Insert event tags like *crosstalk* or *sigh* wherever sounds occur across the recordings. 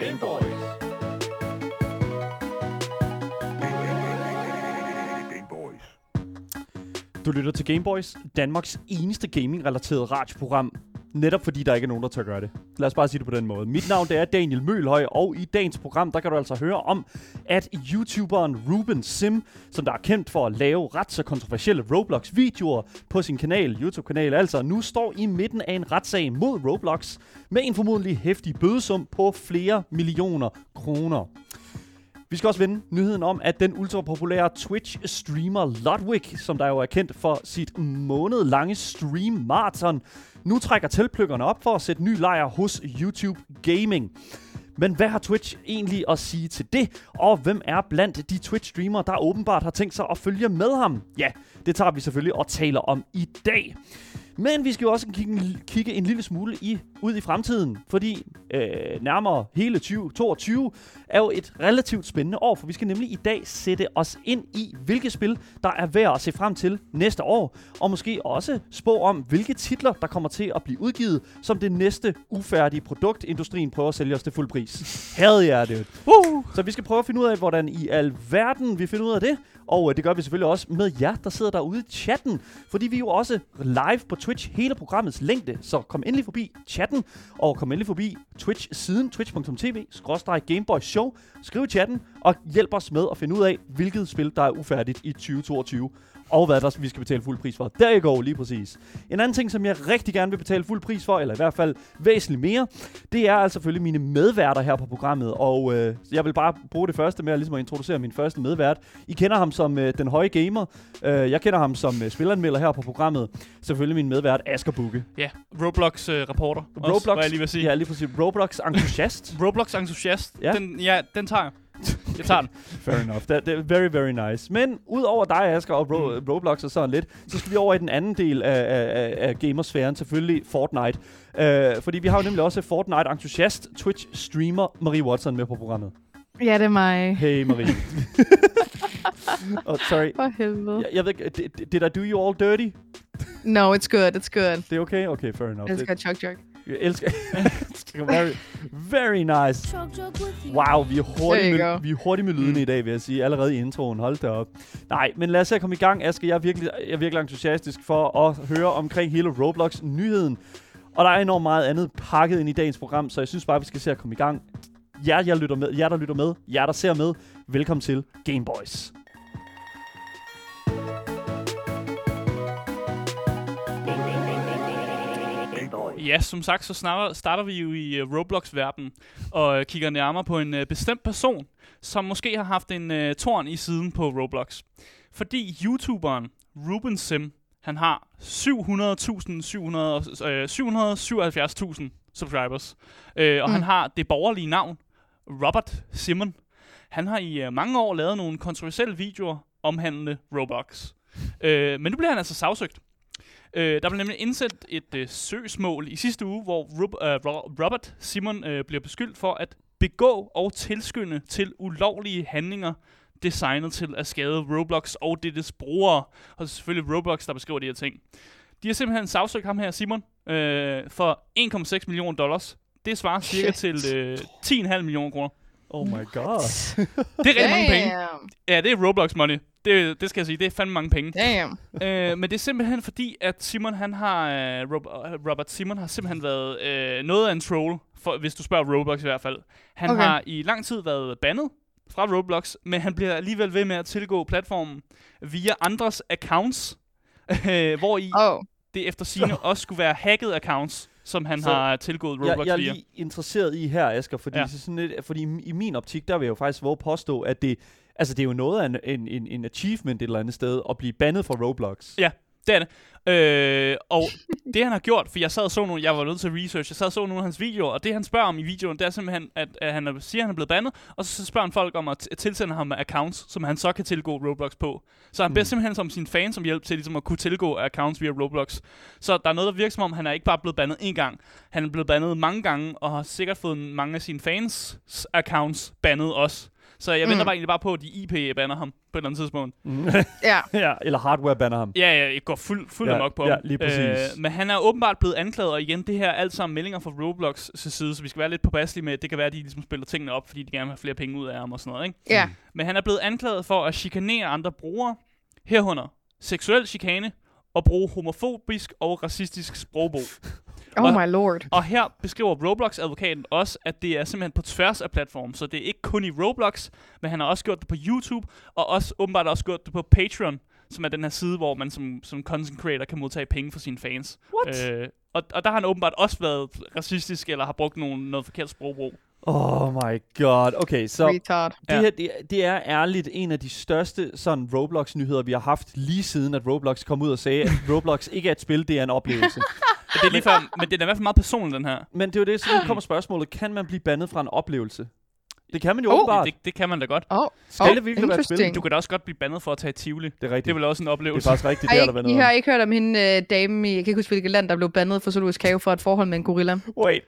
Gameboys. Du lytter til Gameboys, Danmarks eneste gaming-relateret radioprogram. Netop fordi der ikke er nogen, der tør gøre det. Lad os bare sige det på den måde. Mit navn det er Daniel Mølhøj, og i dagens program, der kan du altså høre om, at YouTuberen Ruben Sim, som der er kendt for at lave ret så kontroversielle Roblox-videoer på sin kanal, YouTube-kanal, altså nu står i midten af en retssag mod Roblox med en formodentlig hæftig bødesum på flere millioner kroner. Vi skal også vende nyheden om, at den ultrapopulære Twitch-streamer Ludwig, som der jo er kendt for sit månedlange stream-marathon, nu trækker tilpløkkerne op for at sætte ny lejr hos YouTube Gaming. Men hvad har Twitch egentlig at sige til det? Og hvem er blandt de Twitch-streamere, der åbenbart har tænkt sig at følge med ham? Ja, det tager vi selvfølgelig og taler om i dag. Men vi skal jo også kigge, kigge en lille smule i, ud i fremtiden, fordi øh, nærmere hele 2022 er jo et relativt spændende år, for vi skal nemlig i dag sætte os ind i, hvilke spil, der er værd at se frem til næste år, og måske også spå om, hvilke titler, der kommer til at blive udgivet som det næste ufærdige produkt, industrien prøver at sælge os til fuld pris. Havde jeg det. Uh! Så vi skal prøve at finde ud af, hvordan i alverden vi finder ud af det, og øh, det gør vi selvfølgelig også med jer, der sidder derude i chatten, fordi vi jo også live på Twitch hele programmets længde. Så kom endelig forbi chatten, og kom endelig forbi Twitch-siden, twitch.tv, Gameboy Show. Skriv i chatten, og hjælp os med at finde ud af, hvilket spil, der er ufærdigt i 2022 og hvad der vi skal betale fuld pris for. Der I go, lige præcis. En anden ting, som jeg rigtig gerne vil betale fuld pris for, eller i hvert fald væsentligt mere, det er altså selvfølgelig mine medværter her på programmet. Og øh, jeg vil bare bruge det første med at, ligesom at introducere min første medvært. I kender ham som øh, den høje gamer. Øh, jeg kender ham som øh, spilanmelder her på programmet. Selvfølgelig min medvært Asger Bukke. Ja, Roblox-reporter. Øh, Roblox, også, jeg lige vil sige. Ja, lige præcis. Roblox-entusiast. Roblox-entusiast. Ja. Den, ja, den tager jeg. Jeg tager den. *laughs* Fair enough. Det er very, very nice. Men ud over dig, Asger, og Ro- Mm. Roblox og sådan lidt, så skal vi over i den anden del af, af, af, af gamersfæren, selvfølgelig Fortnite. Uh, fordi vi har jo nemlig også Fortnite-entusiast, Twitch-streamer Marie Watson med på programmet. Ja, det er mig. Hey Marie. *laughs* oh, sorry. For helvede. Jeg, jeg ved ikke, did, did I do you all dirty? No, it's good, it's good. Det er okay? Okay, fair enough. Jeg elsker chok chok. Jeg elsker... *laughs* very, very nice. Wow, vi er you med, vi er hurtigt med lydene Mm. i dag, vil jeg sige. Allerede i introen. Hold da op. Nej, men lad os se at komme i gang, Aske. Jeg er virkelig, jeg er virkelig entusiastisk for at høre omkring hele Roblox-nyheden. Og der er enormt meget andet pakket ind i dagens program, så jeg synes bare, vi skal se at komme i gang. Jer, jeg lytter med, jer der lytter med, jer, der ser med, velkommen til Gameboys. Ja, som sagt, så starter, starter vi jo i uh, Roblox-verdenen og uh, kigger nærmere på en uh, bestemt person, som måske har haft en uh, torn i siden på Roblox. Fordi YouTuberen Ruben Sim, han har 700.000, 700, øh, 777.000 subscribers. Øh, og Mm. han har det borgerlige navn, Robert Simon. Han har i uh, mange år lavet nogle kontroversielle videoer omhandlende Roblox. Øh, men nu bliver han altså sagsøgt. Øh, der blev nemlig indsat et øh, søgsmål i sidste uge, hvor Rub, øh, Ro- Robert Simon øh, bliver beskyldt for at begå og tilskynde til ulovlige handlinger, designet til at skade Roblox og dettes brugere. Og det er selvfølgelig Roblox, der beskriver de her ting. De har simpelthen sagsøgt ham her, Simon, øh, for 1,6 millioner dollars. Det svarer cirka Shit. til øh, 10,5 millioner kroner. Oh my god. Det er rigtig mange penge. Ja, det er Roblox money. Det, det skal jeg sige, det er fandme mange penge. Damn. øh, men det er simpelthen fordi, at Simon, han har, øh, øh, Robert Simon har simpelthen været øh, noget af en troll, for, hvis du spørger Roblox i hvert fald. Han Okay. har i lang tid været bandet fra Roblox, men han bliver alligevel ved med at tilgå platformen via andres accounts, øh, hvor i Oh. det efter sine *laughs* også skulle være hacked accounts, som han Så har tilgået jeg, Roblox jeg er via. lige interesseret i her, Asger, fordi, Ja. ja. så sådan lidt, fordi i- i min optik, der vil jeg jo faktisk våge påstå, at det, altså det er jo noget af en, en, en, en achievement et eller andet sted, at blive bandet fra Roblox. Ja. Det er det. Øh, og *laughs* det han har gjort, for jeg sad og så nogle, jeg var nødt til at research, jeg sad og så nogle af hans videoer, og det han spørger om i videoen, det er simpelthen, at, at han er, siger, at han er blevet bandet, og så spørger han folk om at tilsende ham accounts, som han så kan tilgå Roblox på. Så han beder Mm. simpelthen som sin fans om hjælp til ligesom at kunne tilgå accounts via Roblox. Så der er noget, der virker som om, han er ikke bare blevet bandet én gang, han er blevet bandet mange gange, og har sikkert fået mange af sine fans accounts bandet også. Så jeg venter Mm. bare egentlig bare på, at de IP-banner ham på et eller andet tidspunkt. *laughs* Ja. *laughs* ja, eller hardware banner ham. Ja, ja, jeg går fuld, fuld Ja, amok på ja, ham. lige præcis. men han er åbenbart blevet anklaget, og igen, det her er alt sammen meldinger fra Roblox side, så vi skal være lidt påpasselige med, det kan være, at de ligesom spiller tingene op, fordi de gerne vil have flere penge ud af ham og sådan noget, ikke? Ja. Men han er blevet anklaget for at chikanere andre brugere, herunder seksuel chikane, og bruge homofobisk og racistisk sprogbrug. *laughs* Oh Og- my lord. Og her beskriver Roblox-advokaten også, at det er simpelthen på tværs af platform, så det er ikke kun i Roblox, men han har også gjort det på YouTube, og også åbenbart også gjort det på Patreon, som er den her side, hvor man som, som content creator kan modtage penge for sine fans. What? Øh, og, og der har han åbenbart også været racistisk, eller har brugt nogle, noget forkert sprogbrug. Oh my god. Okay, så Retard. det her, det, det er ærligt en af de største sådan Roblox-nyheder, vi har haft lige siden, at Roblox kom ud og sagde, at Roblox ikke er et spil, det er en oplevelse. *laughs* Det er lige før, men det er i hvert fald meget personligt, den her. Men det er jo det, så kommer spørgsmålet, kan man blive bandet fra en oplevelse? Det kan man jo Oh. åbenbart. Det, det kan man da godt. Oh, Skal oh, det virkelig være spil? Du kan da også godt blive bandet for at tage Tivoli. Det er rigtigt. Det er vel også en det er oplevelse. faktisk rigtigt, Har det I, er der I noget har ikke hørt om hende øh, dame i, jeg kan ikke huske hvilket land, der blev bandet for zoologisk have for et forhold med en gorilla. Wait.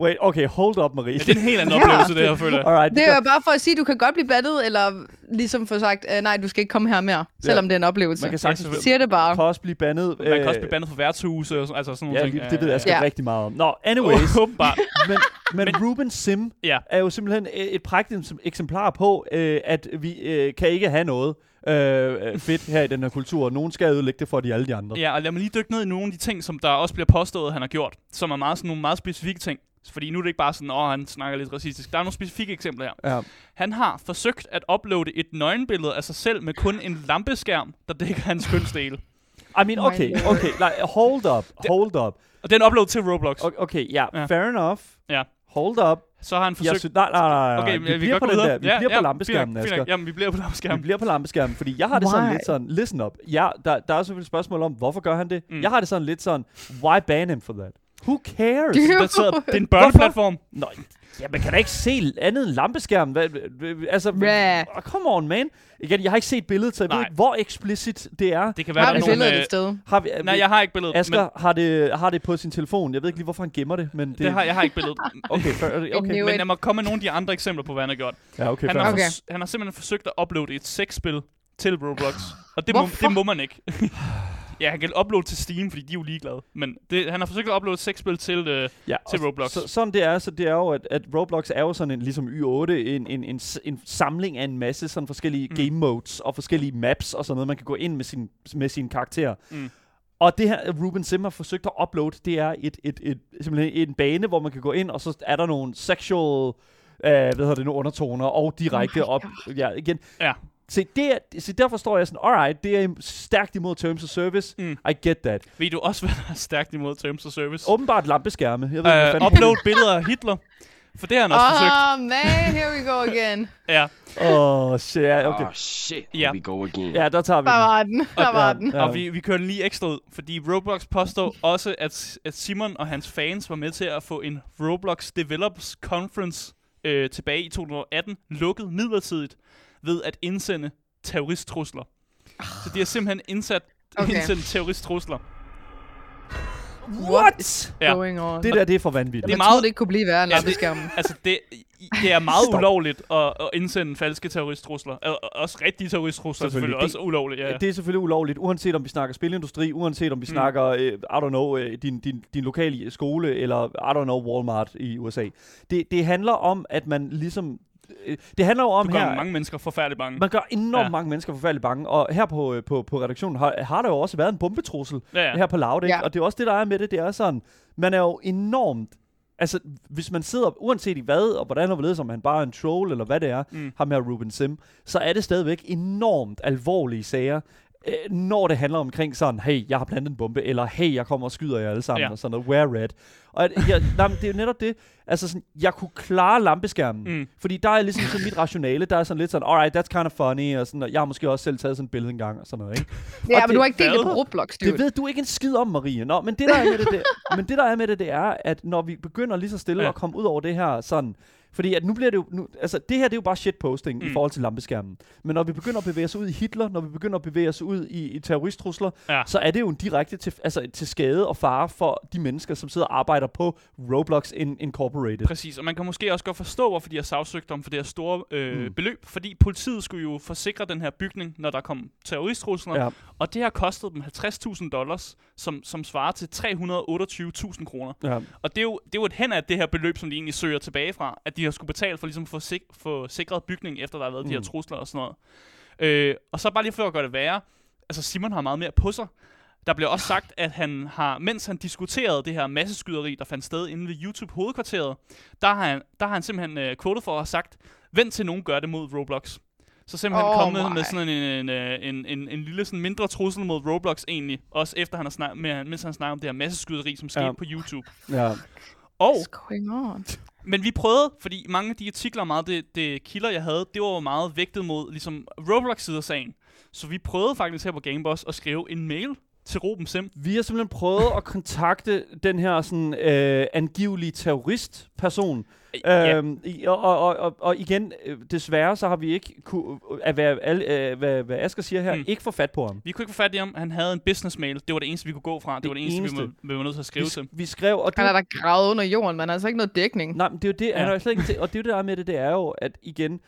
Wait, okay, hold up, Marie. Ja, det er en helt anden *laughs* Ja. oplevelse, det her, føler jeg. Alright, Det er jo bare for at sige, at du kan godt blive bandet, eller ligesom få sagt, øh, nej, du skal ikke komme her mere, selvom det er en oplevelse. man kan Ja, sagtens. Siger det bare. kan også blive bandet. Man kan også blive bandet for værtshuse, og så- altså sådan nogle Ja, ting. det ved jeg sgu Ja. rigtig meget om. Nå, anyways. *laughs* Åbenbart. *laughs* men, men, Men- Ruben Sim Ja. er jo simpelthen et prægtigt eksemplar på, øh, at vi øh, kan ikke have noget øh, øh, fedt her i den her kultur. Nogen skal ødelægge det for de alle de andre. Ja, og lad mig lige dykke ned i nogle af de ting, som der også bliver påstået, han har gjort, som er meget, sådan nogle meget specifikke ting. Fordi nu er det ikke bare sådan, åh, han snakker lidt racistisk. Der er nogle specifikke eksempler her. Ja. Han har forsøgt at uploade et nøgenbillede af sig selv med kun en lampeskærm, der dækker hans kønsdele. I mean, okay, okay, like, hold up, hold up. Og den upload til Roblox. Okay, okay ja, Ja. fair enough. Ja. Hold up. Så har han Jeg forsøgt... synes, nej, nej, nej, nej. Okay, vi, vi, bliver på den der, vi bliver på lampeskærmen, fint Asger. Jamen, vi bliver på Vi lampeskærmen. bliver på lampeskærmen, fordi jeg har det sådan Why? lidt sådan, listen up. Ja, der, der er selvfølgelig et spørgsmål om, hvorfor gør han det? Mm. Jeg har det sådan lidt sådan, why ban him for that? Who cares? *laughs* Dude. Baseret- Det er en børneplatform. Nå, ja, man kan da ikke se andet end lampeskærmen. Altså, oh, come on, man. Igen, jeg har ikke set billedet, så jeg Nej. ved ikke, hvor explicit det er. Det kan være, Har vi er nogle... billedet øh, et sted? Har vi, Nej, jeg har ikke billedet. Asger har, det, har det på sin telefon. Jeg ved ikke lige, hvorfor han gemmer det, men det... Men det har, jeg har ikke billedet. *laughs* Okay, fair, okay. knew Men lad mig komme med nogle af de andre eksempler på, hvad han har gjort. Ja, okay, Han har, Okay. han har simpelthen forsøgt at uploade et sexspil til Roblox. Og det må, det må man ikke. *laughs* ja, han kan uploade til Steam, fordi de er jo ligeglade. Men det, han har forsøgt at uploade et sexspil til... Øh, Ja, til Roblox. Så, sådan det er, så det er jo, at, at Roblox er jo sådan en, ligesom Y8, en, en, en, en samling af en masse sådan forskellige Mm. game modes og forskellige maps og sådan noget, man kan gå ind med sin, med sin karakter. Mm. Og det her, Ruben Sim har forsøgt at uploade, det er et, et, et, simpelthen en bane, hvor man kan gå ind, og så er der nogle sexual, øh, hvad hedder det nu, undertoner, og direkte Oh op, ja, igen. Ja. Se, det er, se, derfor står jeg sådan, alright, det er stærkt imod Terms of Service, Mm. I get that. ved du også, *laughs* hvad der er stærkt imod Terms of Service? Åbenbart lampeskærme. Jeg ved, ikke, hvad Uh, fanden- upload billeder af Hitler. For det har han også forsøgt. Oh man, here we go again. *laughs* Ja. Åh, oh, shit, ja, okay. Oh shit, Ja. here we go again. Ja, der tager vi Der var den. Der var Ja. den. Ja. Og vi, vi kører den lige ekstra ud, fordi Roblox påstår også, at, at Simon og hans fans var med til at få en Roblox Developers Conference øh, tilbage i 2018 lukket midlertidigt ved at indsende terroristtrusler. Så de har simpelthen indsat, okay. Indsendt terroristtrusler. What? Ja. Going on. Det der, det er for vanvittigt. Det er meget- troede, det ikke kunne blive værre end Ja, det- lampeskærmen. Altså, det, det er meget ulovligt at, at indsende falske terroristtrusler. Og, og også rigtige terroristtrusler er selvfølgelig Selvfølgelig. også ulovligt. Ja. Ja. Det er selvfølgelig ulovligt, uanset om vi snakker spilindustri, uanset om vi mm. snakker, uh, I don't know, uh, din, din, din lokale skole, eller I don't know, Walmart i USA. Det, det handler om, at man ligesom... øh, Det handler jo om Du gør her... mange mennesker forfærdeligt bange. Man gør enormt Ja. mange mennesker forfærdeligt bange, og her på, øh, på, på redaktionen har, har der jo også været en bombetrussel Ja, ja. her på Loud, ikke? Ja. Og det er også det, der er med det, det er sådan, man er jo enormt, altså hvis man sidder, uanset i hvad, og hvordan og hvorledes, om han bare er en troll, eller hvad det er, mm. ham her Ruben Sim, så er det stadigvæk enormt alvorlige sager, øh, når det handler omkring sådan, hey, jeg har plantet en bombe, eller hey, jeg kommer og skyder jer alle sammen, Ja. og sådan noget, wear red. Og at, jeg, *laughs* nej, det er jo netop det, altså sådan, jeg kunne klare lampeskærmen, Mm. fordi der er ligesom sådan mit rationale, der er sådan lidt sådan, alright, that's kind of funny, og sådan, og jeg har måske også selv taget sådan et billede engang, og sådan noget, ikke? *laughs* Ja, Og men det- du har ikke delt det på Roblox, dude. Det ved du ikke en skid om, Marie. Nå, men det der er med det, det, *laughs* men det der er med det, det er, at når vi begynder lige så stille ja. at komme ud over det her sådan, fordi at nu bliver det jo, nu, altså det her det er jo bare shitposting Mm. i forhold til lampeskærmen. Men når vi begynder at bevæge os ud i Hitler, når vi begynder at bevæge os ud i, i terroristtrusler, Ja. så er det jo en direkte til, altså, til skade og fare for de mennesker, som sidder og arbejder på Roblox In- Incorporated. Præcis, og man kan måske også godt forstå, hvorfor de har sagsøgt om for det her store øh, mm. beløb, fordi politiet skulle jo forsikre den her bygning, når der kom terroristtrusler, Ja. og det har kostet dem 50.000 dollars, som, som svarer til 328.000 kroner. Ja. Og det er, jo, det er jo et hen af det her beløb, som de egentlig søger tilbage fra, at de har skulle betale for ligesom at få, sik- få sikret bygningen, efter der har været mm. de her Mm. trusler og sådan noget. Øh, og så bare lige for at gøre det værre, altså Simon har meget mere på sig. Der bliver også sagt, at han har, mens han diskuterede det her masseskyderi, der fandt sted inde ved YouTube-hovedkvarteret, der har han, der har han simpelthen øh, quoted for at have sagt, vent til nogen gør det mod Roblox. Så simpelthen oh kommet my. med sådan en, en, øh, en, en, en lille sådan mindre trussel mod Roblox egentlig, også efter han har snak, med, mens han snakker om det her masseskyderi, som skete Ja. på YouTube. Ja. Og What's going on? Men vi prøvede, fordi mange af de artikler, meget det, det kilder, jeg havde, det var jo meget vægtet mod ligesom Roblox-side af sagen. Så vi prøvede faktisk her på Gameboss at skrive en mail til Ruben Sim. Vi har simpelthen prøvet at kontakte den her sådan, øh, angivelige terroristperson. Ja. Øhm, og, og, og, og, igen, øh, desværre så har vi ikke kunne, at hvad, alle, øh, hvad, hvad Asger siger her, mm. Ikke få fat på ham. Vi kunne ikke få fat i ham. Han havde en business mail. Det var det eneste, vi kunne gå fra. Det, Det var det eneste, eneste. vi, var, vi var nødt til at skrive Vi, til. vi skrev, og Han det, er der gravet under jorden, men altså ikke noget dækning. nej, men det er jo det, ja. han er slet ikke, til- og det er jo det der er med det, det er jo, at igen,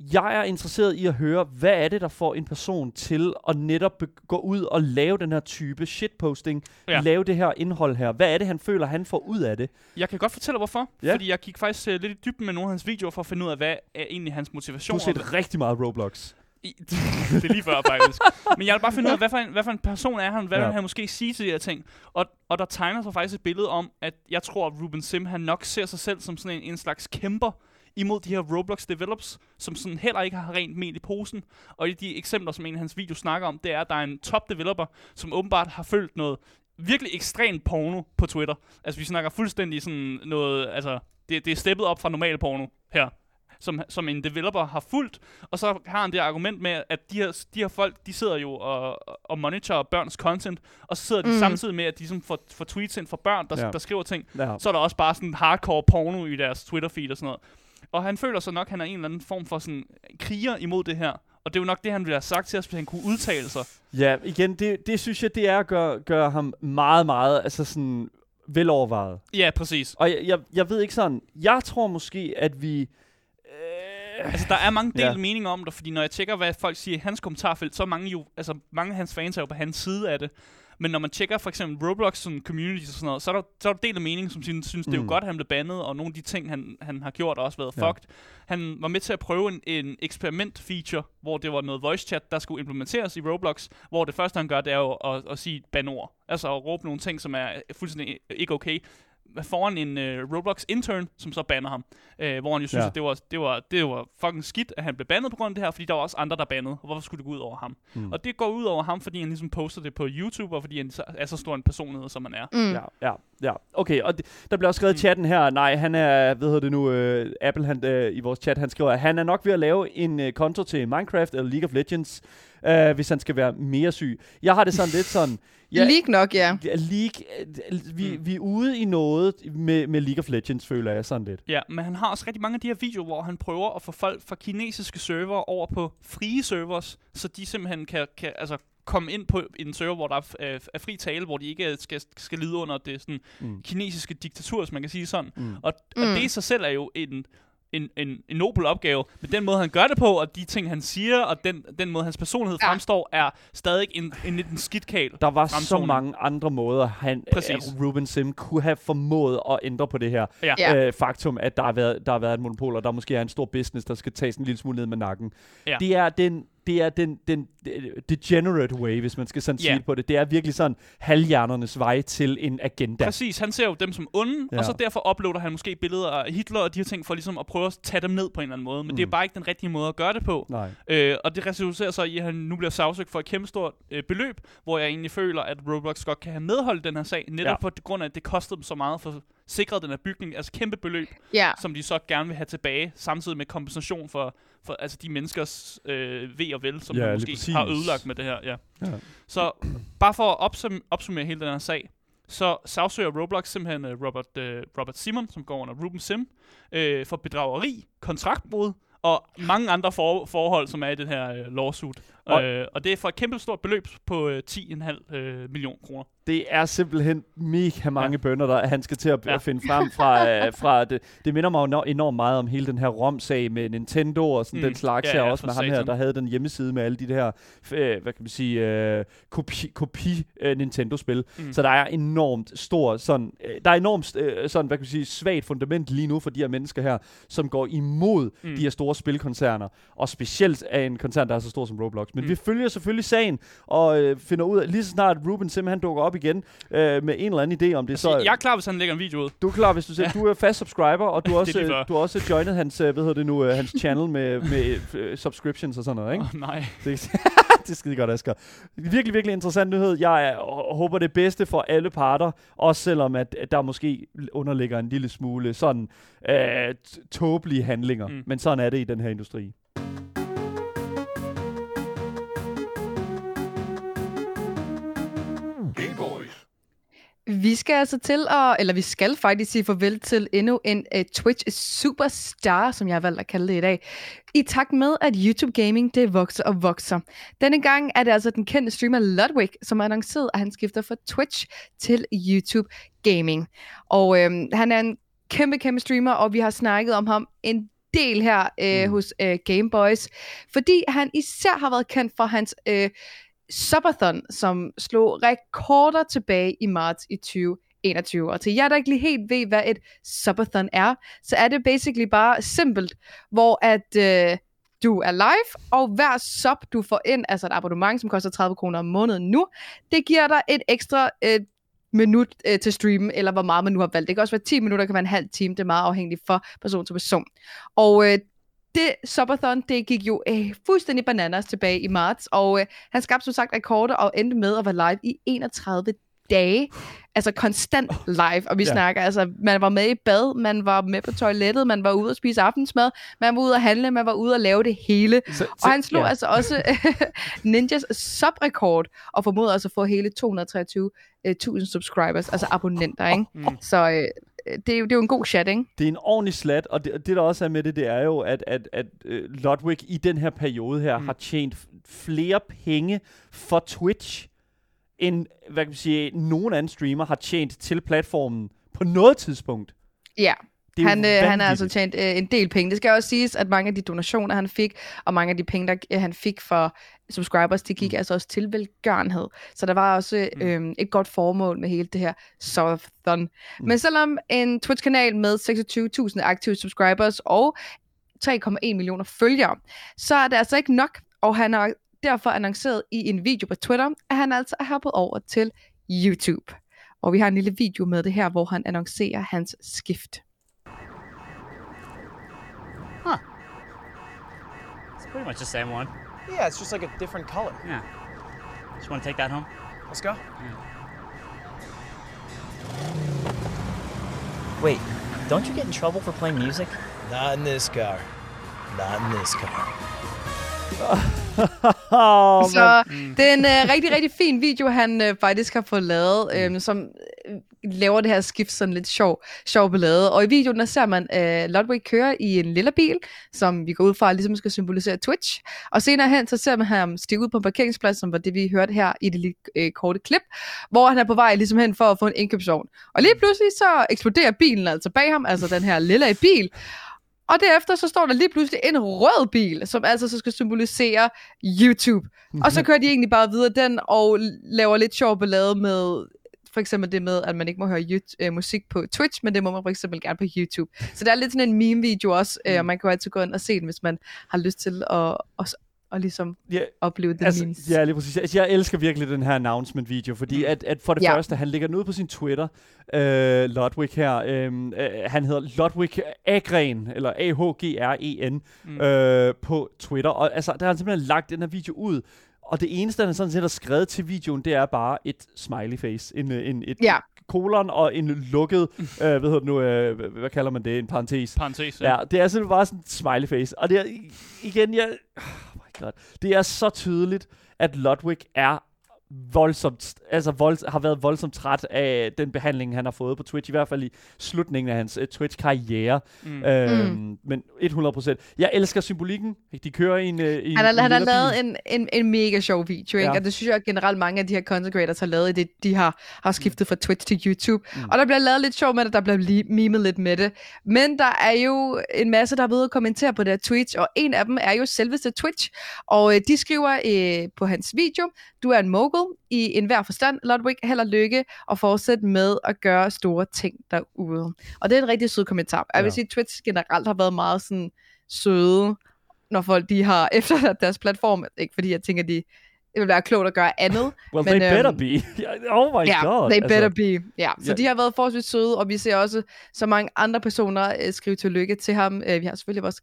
jeg er interesseret i at høre, hvad er det, der får en person til at netop gå ud og lave den her type shitposting, ja. Lave det her indhold her. Hvad er det, han føler, han får ud af det? Jeg kan godt fortælle, hvorfor. Ja. Fordi jeg gik faktisk uh, lidt i dybden med nogle af hans videoer, for at finde ud af, hvad er egentlig hans Du motivation. har set rigtig meget Roblox. I, *laughs* det er lige før, faktisk. Men jeg vil bare finde ud af, hvad for en, hvad for en person er han? Hvad ja. vil han måske sige til de her ting? Og, og der tegner sig faktisk et billede om, at jeg tror, at Ruben Sim, han nok ser sig selv som sådan en, en slags kæmper imod de her Roblox develops, som sådan heller ikke har rent mel i posen. Og de eksempler, som en af hans videoer snakker om, det er, at der er en top developer, som åbenbart har følt noget virkelig ekstremt porno på Twitter. Altså, vi snakker fuldstændig sådan noget, altså, det, det er steppet op fra normal porno her som, som en developer har fulgt, og så har han det argument med, at de her, de her folk, de sidder jo og, og monitorer børns content, og så sidder de Mm. samtidig med, at de som får, får tweets ind fra børn, der, Ja. der skriver ting, Ja. så er der også bare sådan hardcore porno i deres Twitter-feed og sådan noget. Og han føler så nok, at han er en eller anden form for sådan kriger imod det her. Og det er jo nok det, han ville have sagt til os, hvis han kunne udtale sig. Ja, igen, det, det synes jeg, det er at gøre, gøre ham meget, meget, altså sådan velovervejet. Ja, præcis. Og jeg, jeg, jeg ved ikke sådan, jeg tror måske, at vi... Øh, Altså, der er mange Ja. ja. meninger om det, fordi når jeg tjekker, hvad folk siger i hans kommentarfelt, så er mange jo, altså mange af hans fans er jo på hans side af det. Men når man tjekker for eksempel Roblox sådan communities og sådan noget, så er der, så er der delt af mening, som synes, synes det er Mm. jo godt, at han blev bandet, og nogle af de ting, han, han har gjort, har også været Ja. fucked. Han var med til at prøve en, en eksperiment-feature, hvor det var noget voice chat, der skulle implementeres i Roblox, hvor det første, han gør, det er jo at, at sige et banord. Altså at råbe nogle ting, som er fuldstændig ikke okay foran en øh, Roblox intern, som så banner ham. Øh, hvor han jo synes, Ja. at det var, det, var, det var fucking skidt, at han blev bandet på grund af det her, fordi der var også andre, der bannede. Og hvorfor skulle det gå ud over ham? Mm. Og det går ud over ham, fordi han ligesom poster det på YouTube, og fordi han er så stor en personlighed, som han er. Mm. Ja, ja, ja. Okay, og det, der bliver også skrevet i Mm. chatten her, nej, han er, hvad hedder det nu, øh, Apple han, øh, i vores chat, han skriver, at han er nok ved at lave en øh, konto til Minecraft eller League of Legends, øh, hvis han skal være mere syg. Jeg har det sådan lidt sådan, Ja. League nok, ja. League, øh, vi, Mm. vi er ude i noget med, med League of Legends, føler jeg sådan lidt. Ja, men han har også rigtig mange af de her videoer, hvor han prøver at få folk fra kinesiske server over på frie servers, så de simpelthen kan, kan altså, komme ind på en server, hvor der er, øh, er fri tale, hvor de ikke skal, skal lide under det sådan, Mm. kinesiske diktatur, hvis man kan sige sådan. Mm. Og, Mm. og det i sig selv er jo en, en, en, en nobel opgave, men den måde, han gør det på, og de ting, han siger, og den, den måde, hans personlighed Ja. fremstår, er stadig en, en lidt en skidtkal. Der var så fremtoning. mange andre måder, han, Præcis. uh, Ruben Sim kunne have formået at ændre på det her. Ja. øh, faktum, at der har, været, der har været et monopol, og der måske er en stor business, der skal tages en lille smule ned med nakken. Ja. Det er den, det er den, den degenerate way, hvis man skal sådan Ja. sige på det. Det er virkelig sådan halvhjernernes vej til en agenda. Præcis, han ser jo dem som onde, Ja. og så derfor uploader han måske billeder af Hitler og de her ting, for ligesom at prøve at tage dem ned på en eller anden måde. Men mm. det er Mm. bare ikke den rigtige måde at gøre det på. Nej. Øh, og det resulterer så i, at han nu bliver sagsøgt for et kæmpe stort øh, beløb, hvor jeg egentlig føler, at Roblox godt kan have medholdt den her sag, netop ja. på grund af, at det kostede dem så meget for sikret den her bygning, altså kæmpe beløb, Ja. som de så gerne vil have tilbage, samtidig med kompensation for, for altså de menneskers øh, ved og vel, som Ja, måske præcis. har ødelagt med det her. Ja. Ja. Så bare for at opsum- opsummere hele den her sag, så sagsøger Roblox simpelthen uh, Robert, uh, Robert Simon, som går under Ruben Sim, uh, for bedrageri, kontraktbrud og mange andre for- forhold, som er i den her uh, lawsuit. Og- Øh, og det er for et kæmpe stort beløb på øh, 10,5 øh, million kroner. Det er simpelthen mega mange Ja. bønder, der han skal til at, Ja. at finde frem fra. *laughs* øh, fra det, det minder mig jo no- enormt meget om hele den her ROM-sag med Nintendo og sådan Mm. den slags Ja, her. ja, også med ham her, der havde den hjemmeside med alle de der, øh, hvad kan man sige, øh, kopi, kopi øh, Nintendo-spil. Mm. Så der er enormt stor sådan, øh, der er enormt øh, sådan, hvad kan man sige, svagt fundament lige nu for de her mennesker her, som går imod mm. de her store spilkoncerner. Og specielt af en koncern, der er så stor som Roblox. Men Mm. vi følger selvfølgelig sagen og øh, finder ud af, lige så snart Ruben simpelthen dukker op igen øh, med en eller anden idé om det, så Så jeg er klar, hvis han lægger en video ud. du er klar, hvis du siger, Ja. du er fast subscriber, og du *laughs* har også, øh, du har også joinet hans, øh, hvad hedder det nu, øh, hans channel med, med øh, subscriptions og sådan noget, ikke? Åh, nej. Det, *laughs* det er skide godt, Asger. Virkelig, virkelig interessant nyhed. Jeg er, og håber det bedste for alle parter, også selvom at, at der måske underligger en lille smule sådan øh, tåbelige handlinger. Mm. Men sådan er det i den her industri. Vi skal altså til at, eller vi skal faktisk sige farvel til endnu en uh, Twitch superstar, som jeg har valgt at kalde det i dag. I takt med, at YouTube Gaming det vokser og vokser. Denne gang er det altså den kendte streamer Ludwig, som har annonceret, at han skifter fra Twitch til YouTube Gaming. Og øhm, han er en kæmpe, kæmpe streamer, og vi har snakket om ham en del her øh, mm. Hos øh, Gameboys, fordi han især har været kendt for hans øh, Subathon, som slog rekorder tilbage i marts i 2021. Og til jer, der ikke lige helt ved, hvad et Subathon er, så er det basically bare simpelt, hvor at øh, du er live, og hver sub, du får ind, altså et abonnement, som koster 30 kroner om måneden nu, det giver dig et ekstra øh, minut øh, til streamen, eller hvor meget man nu har valgt. Det kan også være 10 minutter, det kan være en halv time, det er meget afhængigt for person til person. Og øh, det Subathon, det gik jo øh, fuldstændig bananas tilbage i marts, og øh, han skabte som sagt rekorder og endte med at være live i 31 dage. Altså konstant live, og vi ja. Snakker, altså man var med i bad, man var med på toilettet, man var ude at spise aftensmad, man var ude at handle, man var ude at lave det hele. Så, Og han slog ja. altså også *laughs* Ninjas subrekord, og formåede altså at få hele 223.000 subscribers, altså abonnenter, ikke? Mm. Så øh, det, er jo, det er jo en god chat, ikke? Det er en ordentlig slat, og det, og det der også er med det, det er jo, at, at, at uh, Ludwig i den her periode her Mm. har tjent flere penge for Twitch, end hvad kan man sige, nogen anden streamer har tjent til platformen på noget tidspunkt. Ja, Det er han, øh, han har altså tjent øh, en del penge. Det skal også siges, at mange af de donationer, han fik, og mange af de penge, der øh, han fik for subscribers, de gik mm. altså også til velgørenhed. Så der var også Mm. øh, et godt formål med hele det her Subathon. Mm. Men selvom en Twitch-kanal med 26.000 aktive subscribers og 3,1 millioner følgere, så er det altså ikke nok, og han har derfor annonceret i en video på Twitter, at han altså er hoppet over til YouTube. Og vi har en lille video med det her, hvor han annoncerer hans skift. Pretty much the same one. Yeah, it's just like a different color. Yeah. Just want to take that home? Let's go. Wait, don't you get in trouble for playing music? Not in this car. Not in this car. *laughs* oh, Så det er en øh, rigtig, rigtig fin video, han øh, faktisk har fået lavet, øh, som laver det her skift sådan lidt sjov, sjov ballade. Og i videoen, der ser man øh, Ludwig køre i en lille bil, som vi går ud fra ligesom skal symbolisere Twitch. Og senere hen, så ser man ham stige ud på en parkeringsplads, som var det, vi hørte her i det lille øh, korte klip, hvor han er på vej ligesom hen for at få en indkøbsvogn. Og lige pludselig så eksploderer bilen altså bag ham, altså den her lille bil. Og derefter så står der lige pludselig en rød bil, som altså så skal symbolisere YouTube. Og så kører de egentlig bare videre den og laver lidt sjov ballade med for eksempel det med, at man ikke må høre YouTube, øh, musik på Twitch, men det må man for eksempel gerne på YouTube. Så der er lidt sådan en meme-video også, øh, og man kan jo altid gå ind og se den, hvis man har lyst til at, at, at ligesom Ja, opleve den altså, memes. ja, lige præcis. Altså, jeg elsker virkelig den her announcement-video, fordi Mm. at, at for det Ja. første, han lægger den ud på sin Twitter, øh, Ludwig her. Øh, øh, han hedder Ludwig Agren, eller A-H-G-R-E-N, Mm. mm. øh, på Twitter. Og altså, der har han simpelthen lagt den her video ud, og det eneste, han sådan set har skrevet til videoen, det er bare et smiley face. En, øh, en, et Ja. kolon og en lukket, *laughs* øh, hvad hedder det nu, øh, hvad- hvad kalder man det, en parentes. Parentes, ja. Ja, det er simpelthen bare sådan et smiley face. Og det er, igen, jeg... *sighs* Oh my God. Det er så tydeligt, at Ludwig er voldsomt, altså vold, har været voldsomt træt af den behandling, han har fået på Twitch, i hvert fald i slutningen af hans uh, Twitch-karriere. Mm. Øhm, Mm. Men 100%. Jeg elsker symbolikken. De kører i en, uh, i en Han har, en han har lavet en, en, en mega sjov video, ikke? Ja. og det synes jeg generelt mange af de her content creators har lavet, i det de har, har skiftet fra Twitch til YouTube. Mm. Og der bliver lavet lidt sjov med det, der bliver li- memet lidt med det. Men der er jo en masse, der er ved at kommentere på det her Twitch, og en af dem er jo selveste Twitch. Og øh, de skriver øh, på hans video, du er en mogul i enhver forstand, Ludwig, held og lykke, og fortsæt med at gøre store ting derude. Og det er en rigtig sød kommentar. Jeg vil Ja. sige, at Twitch generelt har været meget sådan søde, når folk de har *laughs* efterladt deres platform. Ikke fordi jeg tænker, de det vil være klogt at gøre andet. *laughs* Well, men, they better øhm, be. *laughs* oh my Ja, god. they better be. Ja, så Ja. de har været forholdsvis søde, og vi ser også så mange andre personer øh, skrive tillykke til ham. Øh, vi har selvfølgelig vores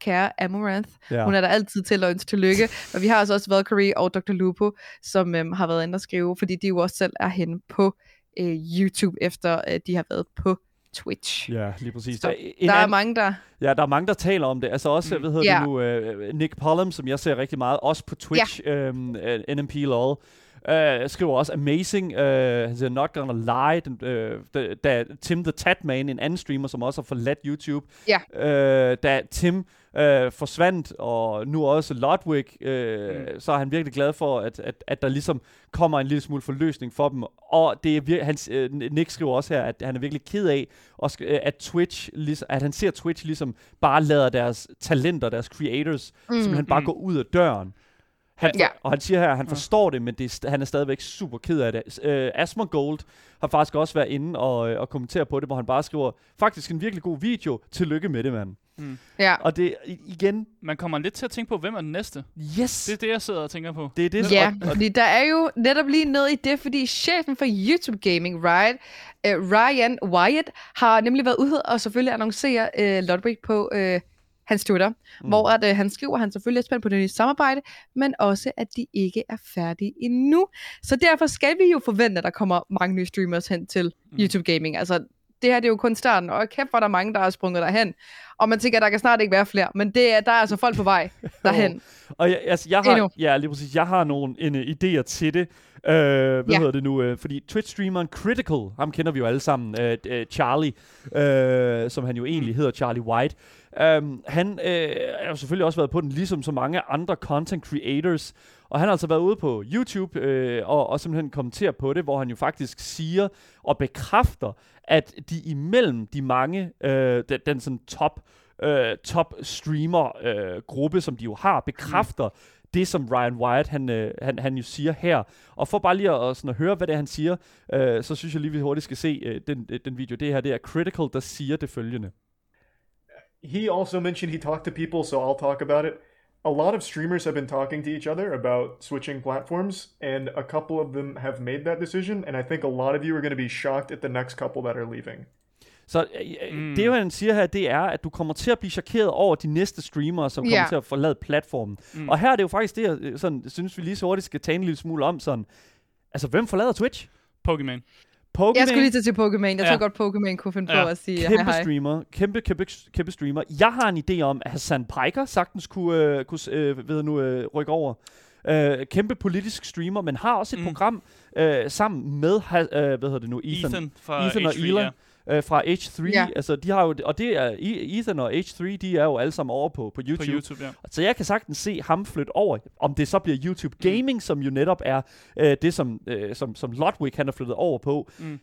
kære Amaranth. Ja. Hun er der altid til at ønske tillykke. *laughs* Og vi har altså også Valkyrie og Dr. Lupo, som øhm, har været inde og skrive, fordi de jo også selv er henne på øh, YouTube, efter øh, de har været på Twitch. Ja, lige præcis. Så en Der er anden- mange, der... Ja, der er mange, der taler om det. Altså også, mm. hvad hedder Ja. det nu, øh, Nick Pollum, som jeg ser rigtig meget, også på Twitch, ja. øhm, øh, NMP LOL, øh, skriver også amazing, han siger not gonna lie, den, øh, da, da Tim the Tatman, en anden streamer, som også har forladt YouTube, Ja. øh, da Tim øh, forsvandt, og nu også Ludwig, øh, mm. så er han virkelig glad for, at, at, at der ligesom kommer en lille smule forløsning for dem. Og det er vir- hans, øh, Nick skriver også her, at han er virkelig ked af, og øh, at Twitch, ligesom, at han ser Twitch ligesom bare lader deres talenter, deres creators, mm. simpelthen bare Mm. gå ud af døren. Han Ja. Og han siger her, at han forstår det, men det er, han er stadigvæk super ked af det. Uh, Asmongold har faktisk også været inde og, øh, og kommentere på det, hvor han bare skriver, faktisk en virkelig god video, tillykke med det, mand. Ja. Og det igen, Man kommer lidt til at tænke på, hvem er den næste? yes, Det er det, jeg sidder og tænker på. det er det. Ja, og, og, fordi der er jo netop lige noget i det, fordi chefen for YouTube Gaming, right, uh, Ryan Wyatt, har nemlig været ude og selvfølgelig annoncere uh, Ludwig på uh, hans Twitter, mm. hvor at, uh, han skriver, at han selvfølgelig er spændt på det nye samarbejde, men også, at de ikke er færdige endnu. Så derfor skal vi jo forvente, at der kommer mange nye streamers hen til mm. YouTube Gaming. Altså, det her det er jo kun starten, og kæft hvor er der mange, der er sprunget derhen. Og man tænker, at der kan snart ikke være flere, men det er, der er altså folk på vej *laughs* derhen. og jeg, altså, jeg har, Endnu. ja, lige præcis, jeg har nogle en, uh, idéer til det. Uh, hvad Ja. hedder det nu? Uh, fordi Twitch-streameren Critical, ham kender vi jo alle sammen, uh, uh, Charlie, uh, som han jo egentlig hedder, Charlie White. Um, han uh, har jo selvfølgelig også været på den, ligesom så mange andre content creators. Og han har altså været ude på YouTube øh, og, og simpelthen kommenterer på det, hvor han jo faktisk siger og bekræfter, at de imellem de mange, øh, den, den sådan top, øh, top streamer øh, gruppe, som de jo har, bekræfter mm. Det, som Ryan han, øh, han, han jo siger her. Og for bare lige at, sådan at høre, hvad det er, han siger, øh, så synes jeg lige, vi hurtigt skal se øh, den, øh, den video. Det her, det er Critical, der siger det følgende. he also mentioned he talked to people, so I'll talk about it. A lot of streamers have been talking to each other about switching platforms, and a couple of them have made that decision, and I think a lot of you are going to be shocked at the next couple that are leaving. Så øh, mm. det, hvad han siger her, det er, at du kommer til at blive chokeret over de næste streamere, som kommer Ja. til at forlade platformen. Mm. Og her er det jo faktisk det, jeg øh, sådan, synes vi lige så hurtigt skal tage en lille smule om. Sådan. Altså, hvem forlader Twitch? Pokémon. Pokemon, Jeg skulle lige til at sige Pokémon. Jeg Ja. tror godt, Pokémon kunne finde Ja. på at sige kæmpe hej hej. streamer, kæmpe, kæmpe, kæmpe streamer. Jeg har en idé om, at Hassan Piker sagtens kunne, øh, kunne øh, ved nu, øh, rykke over. Øh, kæmpe politisk streamer, men har også et Mm. mm. program øh, sammen med, ha- øh, hvad hedder det nu, Ethan, Ethan fra Ethan og H3, Elon. ja. Øh, fra H3. Ja. Altså, de har jo, og det er Ethan og H3, de er jo alle sammen over på, på YouTube. På YouTube, ja. Så jeg kan sagtens se ham flytte over, om det så bliver YouTube Gaming, mm. som jo netop er øh, det, som, øh, som, som Ludwig han er flyttet over på. Mm.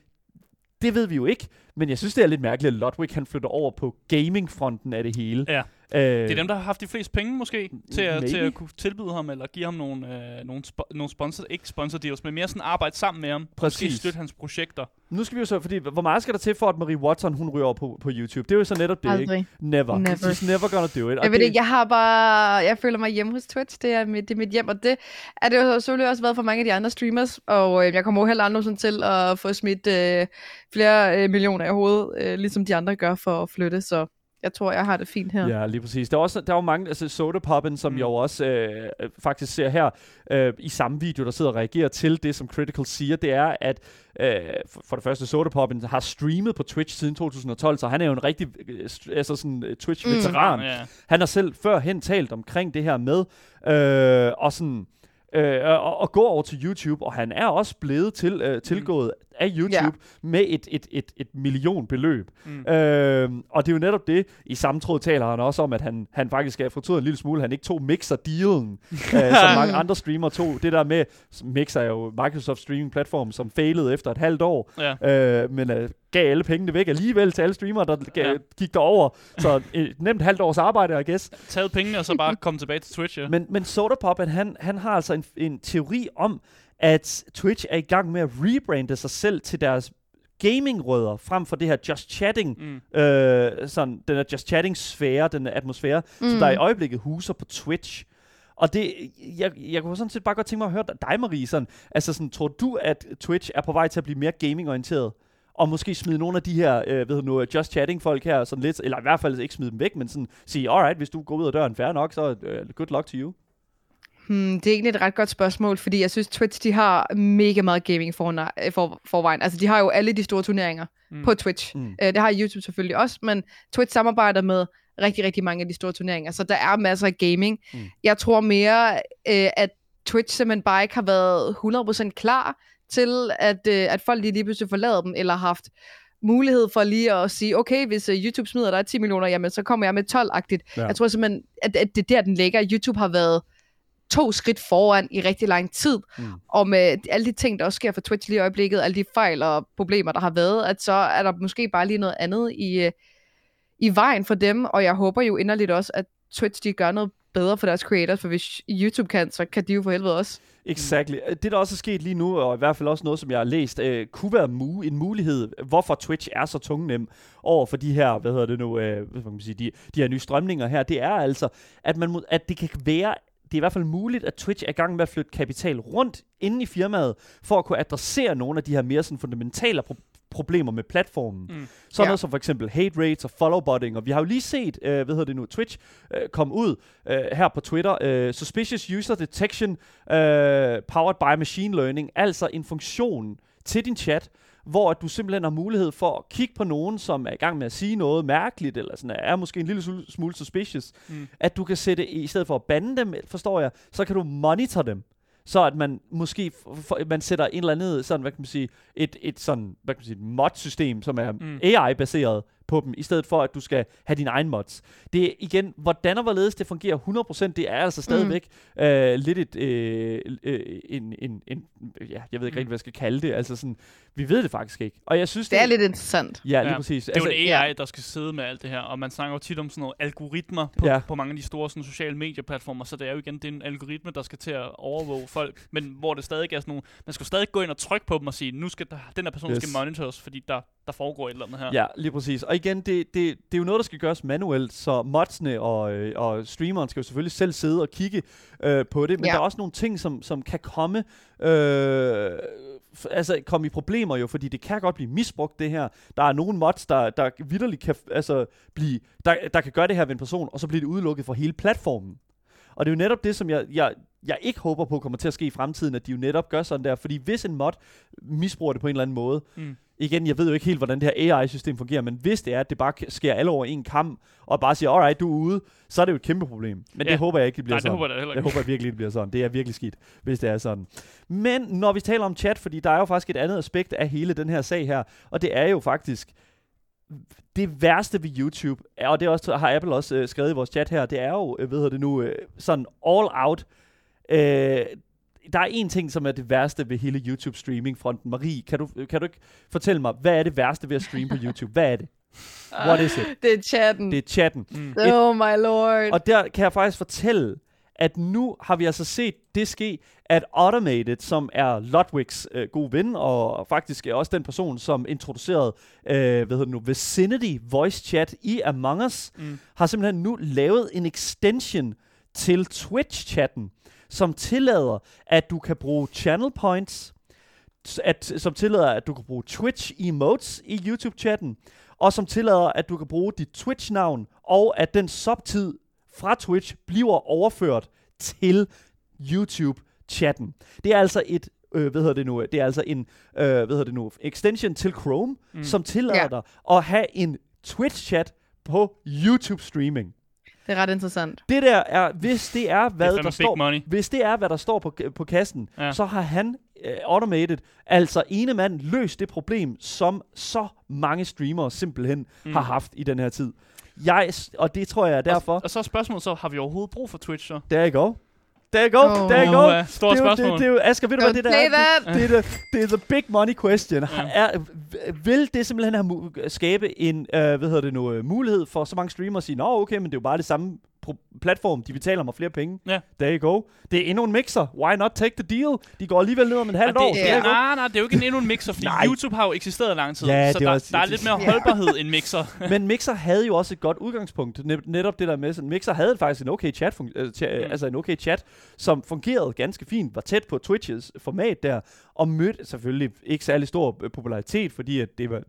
Det ved vi jo ikke, men jeg synes, det er lidt mærkeligt, at Ludwig han flytter over på gaming-fronten af det hele. Ja. Øh, Det er dem, der har haft de fleste penge, måske, til at, til at kunne tilbyde ham, eller give ham nogle, øh, nogle, spo- nogle sponsor, ikke sponsor deals, men mere sådan arbejde sammen med ham. Præcis. Måske støtte hans projekter. Nu skal vi jo så, fordi hvor meget skal der til for, at Marie Watson hun ryger over på, på YouTube? Det er jo så netop det, Aldrig. ikke? Never. Never. She's never gonna do it. Og Jeg ved det, jeg har bare, jeg føler mig hjemme hos Twitch, det er mit, det er mit hjem, og det er det jo selvfølgelig også været for mange af de andre streamers, og øh, jeg kommer jo heller aldrig til at få smidt øh, flere øh, millioner i hovedet, øh, ligesom de andre gør for at flytte, så jeg tror, jeg har det fint her. Ja, lige præcis. Der er også der er jo mange, altså Soda Poppen, som Mm. mm. jeg jo også øh, øh, faktisk ser her øh, i samme video, der sidder og reagerer til det, som Critical siger, det er, at øh, for, det første, Soda Poppen har streamet på Twitch siden 2012, så han er jo en rigtig øh, altså sådan øh, Twitch-veteran. Mm. Han har selv førhen talt omkring det her med, øh, og sådan, øh, og, og gå over til YouTube, og han er også blevet til, øh, tilgået af YouTube Ja. med et, et, et, et millionbeløb. Mm. Øh, og det er jo netop det, i samme tråd taler han også om, at han, han faktisk er fortrydet en lille smule, han ikke tog Mixer-dealen, *laughs* øh, som mange andre streamere tog. Det der med, Mixer er jo Microsoft streaming platform, som failede efter et halvt år, Ja. øh, men øh, gav alle pengene væk alligevel til alle streamere, der gav, Ja. gik derover. Så et nemt halvt års arbejde, I guess. Taget pengene, og så bare komme tilbage til Twitch, ja. Men, men Sodapop, han, han har altså en, en teori om, at Twitch er i gang med at rebrande sig selv til deres gaming-rødder, frem for det her just chatting, Mm. øh, sådan, den her just chatting-sfære, den atmosfære, mm. som der i øjeblikket huser på Twitch. Og det, jeg, jeg kunne sådan set bare godt tænke mig at høre dig, Marie, sådan, altså sådan, tror du, at Twitch er på vej til at blive mere gaming-orienteret? Og måske smide nogle af de her, øh, ved du nu, just chatting folk her sådan lidt, eller i hvert fald ikke smide dem væk, men sådan sige, alright, hvis du går ud af døren, fair nok, så uh, good luck to you. Hmm, det er egentlig et ret godt spørgsmål, fordi jeg synes, Twitch de har mega meget gaming for, for, forvejen. Altså, de har jo alle de store turneringer Mm. på Twitch. Mm. Uh, det har YouTube selvfølgelig også, men Twitch samarbejder med rigtig, rigtig mange af de store turneringer, så der er masser af gaming. Mm. Jeg tror mere, uh, at Twitch simpelthen bare ikke har været 100% klar til, at, uh, at folk lige, lige pludselig forlader dem, eller har haft mulighed for lige at sige, okay, hvis uh, YouTube smider dig 10 millioner, jamen så kommer jeg med 12-agtigt. Ja. Ja. Jeg tror simpelthen, at, at det er der, den ligger. YouTube har været to skridt foran i rigtig lang tid, Mm. og med alle de ting, der også sker for Twitch lige i øjeblikket, alle de fejl og problemer, der har været, at så er der måske bare lige noget andet i, øh, i vejen for dem, og jeg håber jo inderligt også, at Twitch de gør noget bedre for deres creators, for hvis YouTube kan, så kan de jo for helvede også. Exactly. Det, der også er sket lige nu, og i hvert fald også noget, som jeg har læst, øh, kunne være mu- en mulighed, hvorfor Twitch er så tungnem over for de her, hvad hedder det nu, øh, hvad kan man sige, de, de her nye strømninger her, det er altså, at, man må, at det kan være, det er i hvert fald muligt, at Twitch er i gang med at flytte kapital rundt inden i firmaet, for at kunne adressere nogle af de her mere sådan fundamentale pro- problemer med platformen. Mm. Sådan Ja. noget som for eksempel hate rates og followbotting, og vi har jo lige set, øh, hvad hedder det nu, Twitch øh, kom ud øh, her på Twitter, øh, suspicious user detection øh, powered by machine learning, altså en funktion til din chat, hvor at du simpelthen har mulighed for at kigge på nogen, som er i gang med at sige noget mærkeligt, eller sådan er måske en lille smule- suspicious, Mm. at du kan sætte, i stedet for at bande dem, forstår jeg, så kan du monitor dem. Så at man måske f- f- man sætter en eller andet sådan, hvad kan man sige, et, et sådan, hvad kan man sige, mod-system, som er mm. AI-baseret på dem, i stedet for at du skal have din egen mods. Det er igen, hvordan og hvorledes det fungerer 100%, det er altså stadigvæk mm. øh, lidt et, øh, øh, en, en, en, ja, jeg ved ikke Mm. rigtig, hvad jeg skal kalde det, altså sådan, vi ved det faktisk ikke. Og jeg synes, Det er lidt interessant. Ja, lige Ja, præcis. Det er jo en altså, AI, der skal sidde med alt det her, og man snakker jo tit om sådan nogle algoritmer på, Ja. ja. på mange af de store sådan, sociale medieplatformer, så det er jo igen det er en algoritme, der skal til at overvåge folk, men hvor det stadig er sådan nogle, man skal stadig gå ind og trykke på dem og sige, nu skal der, den her person yes. skal monitors, fordi der, der foregår et eller andet her. Ja, lige præcis. Og igen, det, det, det er jo noget, der skal gøres manuelt, så modsene og, øh, og streameren skal jo selvfølgelig selv sidde og kigge øh, på det, men Ja. der er også nogle ting, som, som kan komme, øh, f- altså komme i problemer jo, fordi det kan godt blive misbrugt det her. Der er nogle mods, der, der vidderligt kan, f- altså, blive, der, der kan gøre det her ved en person, og så bliver det udelukket fra hele platformen. Og det er jo netop det, som jeg, jeg, jeg ikke håber på kommer til at ske i fremtiden, at de jo netop gør sådan der. Fordi hvis en mod misbruger det på en eller anden måde, Mm. Igen, jeg ved jo ikke helt, hvordan det her AI-system fungerer, men hvis det er, at det bare sker alle over en kam, og bare siger, alright, du er ude, så er det jo et kæmpe problem. Men Ja. det håber jeg ikke, det bliver Nej, det sådan. håber jeg heller Jeg ikke. håber virkelig, det bliver sådan. Det er virkelig skidt, hvis det er sådan. Men når vi taler om chat, fordi der er jo faktisk et andet aspekt af hele den her sag her, og det er jo faktisk det værste ved YouTube, og det også, har Apple også øh, skrevet i vores chat her, det er jo, øh, hedder det nu, øh, sådan all out. Øh, der er en ting, som er det værste ved hele YouTube-streaming-fronten. Marie, kan du, kan du ikke fortælle mig, hvad er det værste ved at streame på YouTube? Hvad er det? What is it? Det er chatten. Det er chatten. Mm. oh my lord. Og der kan jeg faktisk fortælle, at nu har vi altså set det ske, at Automated, som er Ludwigs øh, gode ven, og faktisk er også den person, som introducerede øh, hvad hedder det nu, Vicinity Voice Chat i Among Us, Mm. har simpelthen nu lavet en extension til Twitch-chatten, som tillader, at du kan bruge channel points, at, som tillader, at du kan bruge Twitch emotes i YouTube-chatten, og som tillader, at du kan bruge dit Twitch-navn, og at den subtid fra Twitch bliver overført til YouTube-chatten. Det er altså et øh, hvad hedder det nu, det er altså en, øh, hvad hedder det nu, extension til Chrome, mm. som tillader Ja. dig at have en Twitch-chat på YouTube-streaming. Det er ret interessant. Det der er, hvis det er, hvad der står, money. hvis det er, hvad der står på, på kassen, Ja. så har han uh, automated, altså ene mand, løst det problem, som så mange streamere simpelthen mm. har haft i den her tid. Jeg, og det tror jeg er derfor. Og så er spørgsmålet så, har vi overhovedet brug for Twitch så? There you go. There you go. Oh. There you go. Uha, stort det, er jo- spørgsmål. Det, det, er jo, Asger, ved du hvad Don't det der er? that. Det, det, er the, det er the big money question. Ja. Er, vil det simpelthen have skabe en uh, hvad hedder det nu, uh, mulighed for så mange streamere at sige, nå okay, men det er jo bare det samme platform, de betaler mig flere penge. Ja. There you go. Det er endnu en mixer. Why not take the deal? De går alligevel ned om en år. så ja. you go. nej, nej, det er jo ikke en endnu en mixer, fordi. *laughs* YouTube har jo eksisteret lang tid, Ja, så er der, også- der er lidt mere holdbarhed end mixer. *laughs* Men Mixer havde jo også et godt udgangspunkt. Net, netop det der med, sådan, Mixer havde faktisk en okay chat, fun- øh, Mm. altså en okay chat, som fungerede ganske fint, var tæt på Twitches format der, og mødte selvfølgelig ikke særlig stor øh, popularitet, fordi at det var,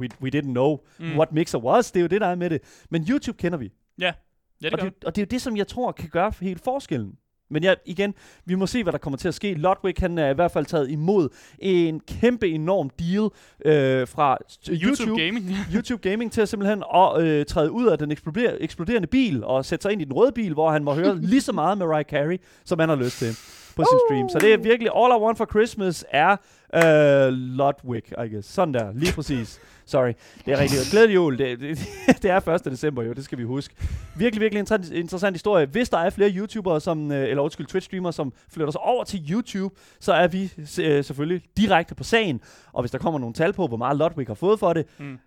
we, we didn't know mm. what Mixer was. Det er jo det, der er med det. Men YouTube kender vi. Ja, det og, det, og det er jo det, som jeg tror kan gøre helt forskellen. Men ja, igen, vi må se, hvad der kommer til at ske. Ludwig, han er i hvert fald taget imod en kæmpe, enorm deal øh, fra YouTube, YouTube Gaming. *laughs* YouTube Gaming til at simpelthen at øh, træde ud af den eksploder- eksploderende bil og sætte sig ind i den røde bil, hvor han må høre lige så meget med Mariah Carey, som han har lyst til på sin stream. Så det er virkelig All I Want for Christmas er øh, Ludwig, I guess. Sådan der, lige præcis. Sorry, det er rigtig glædelig jul. Det, det, *laughs* det er 1. december jo, det skal vi huske. Virkelig, virkelig interessant, interessant historie. Hvis der er flere YouTubere, som, øh, eller undskyld, Twitch-streamere, som flytter sig over til YouTube, så er vi øh, selvfølgelig direkte på sagen. Og hvis der kommer nogle tal på, hvor meget Ludwig har fået for det, Mm.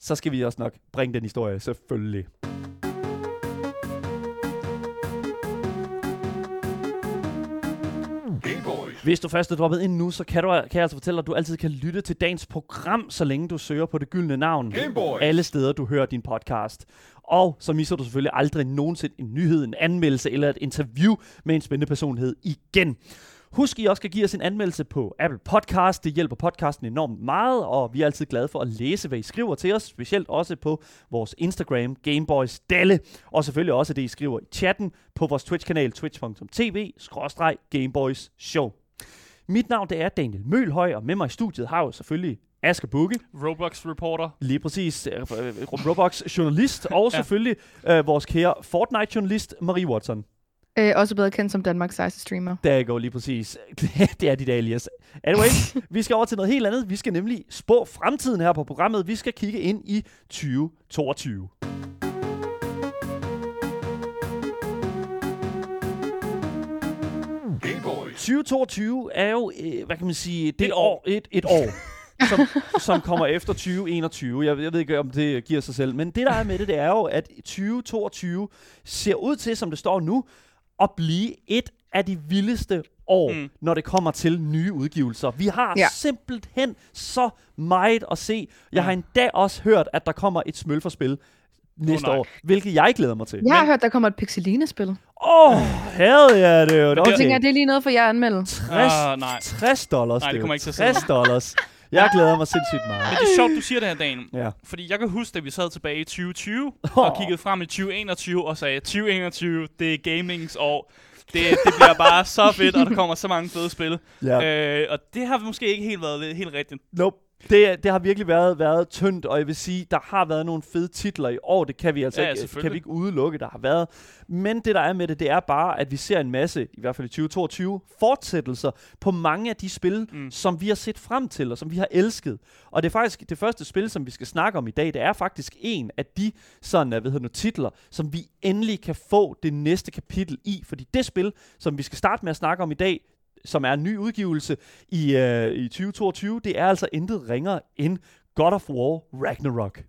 så skal vi også nok bringe den historie, selvfølgelig. Hvis du først er droppet ind nu, så kan, du, kan jeg altså fortælle dig, at du altid kan lytte til dagens program, så længe du søger på det gyldne navn. Gameboys. Alle steder, du hører din podcast. Og så misser du selvfølgelig aldrig nogensinde en nyhed, en anmeldelse eller et interview med en spændende personlighed igen. Husk, I også kan give os en anmeldelse på Apple Podcast. Det hjælper podcasten enormt meget, og vi er altid glade for at læse, hvad I skriver til os. Specielt også på vores Instagram, Gameboys Dalle. Og selvfølgelig også det, I skriver i chatten på vores Twitch-kanal, twitch.tv-gameboys show. Mit navn det er Daniel Mølhøj, og med mig i studiet har jeg jo selvfølgelig Asger Bukke, Roblox reporter. lige præcis øh, øh, Roblox journalist, og *laughs* Ja. selvfølgelig øh, vores kære Fortnite-journalist Marie Watson. Øh, også bedre kendt som Danmarks sejeste streamer. Der går lige præcis. *laughs* det er dit alias. Anyway, *laughs* vi skal over til noget helt andet. Vi skal nemlig spå fremtiden her på programmet. Vi skal kigge ind i 2022. 2022 er jo, øh, hvad kan man sige, det et år, et, et år, som, som kommer efter 2021. Jeg, jeg ved ikke, om det giver sig selv, men det der er med det, det er jo, at 2022 ser ud til, som det står nu, at blive et af de vildeste år, Mm. når det kommer til nye udgivelser. Vi har Ja. ja. simpelthen så meget at se. Jeg Mm. har endda også hørt, at der kommer et smølferspil næste nej. år, hvilket jeg glæder mig til. Jeg har Men- hørt, der kommer et Pixeline-spil. Åh, oh, hell yeah, det er jo det- Jeg okay. tænker, det er lige noget for jer at anmelde. 60, Ah, nej. 60 dollars. Nej, det er kommer ikke til at ske. 60 dollars. Jeg glæder mig sindssygt meget. Men det er sjovt, du siger det her, Dan. Ja. Fordi jeg kan huske, da vi sad tilbage i 2020 og kiggede frem i 2021 og sagde, 2021, det er gamings år. Det, det bliver bare så fedt, og der kommer så mange fede spil. Ja. Øh, og det har måske ikke helt været helt rigtigt. Nope. Det, det har virkelig været, været tyndt, og jeg vil sige, der har været nogle fede titler i år. Det kan vi altså Ja, ikke, kan vi ikke udelukke, der har været. Men det, der er med det, det er bare, at vi ser en masse, i hvert fald i 2022, fortsættelser på mange af de spil, mm. som vi har set frem til, og som vi har elsket. Og det er faktisk det første spil, som vi skal snakke om i dag, det er faktisk en af de sådan, hvad hedder nu, titler, som vi endelig kan få det næste kapitel i. Fordi det spil, som vi skal starte med at snakke om i dag, som er en ny udgivelse i, øh, i 2022, det er altså intet ringere end God of War Ragnarok.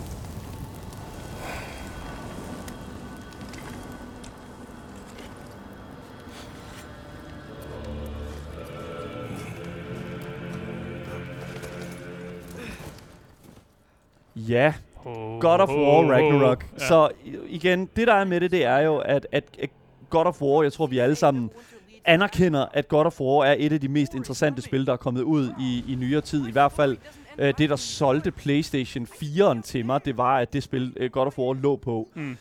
Ja, God of War Ragnarok. Ja. Så igen, det der er med det, det er jo, at, at, at God of War, jeg tror, vi alle sammen anerkender, at God of War er et af de mest interessante spil, der er kommet ud i, i nyere tid. I hvert fald øh, det, der solgte PlayStation 4'eren til mig, det var, at det spil, øh, God of War, lå på. Mm.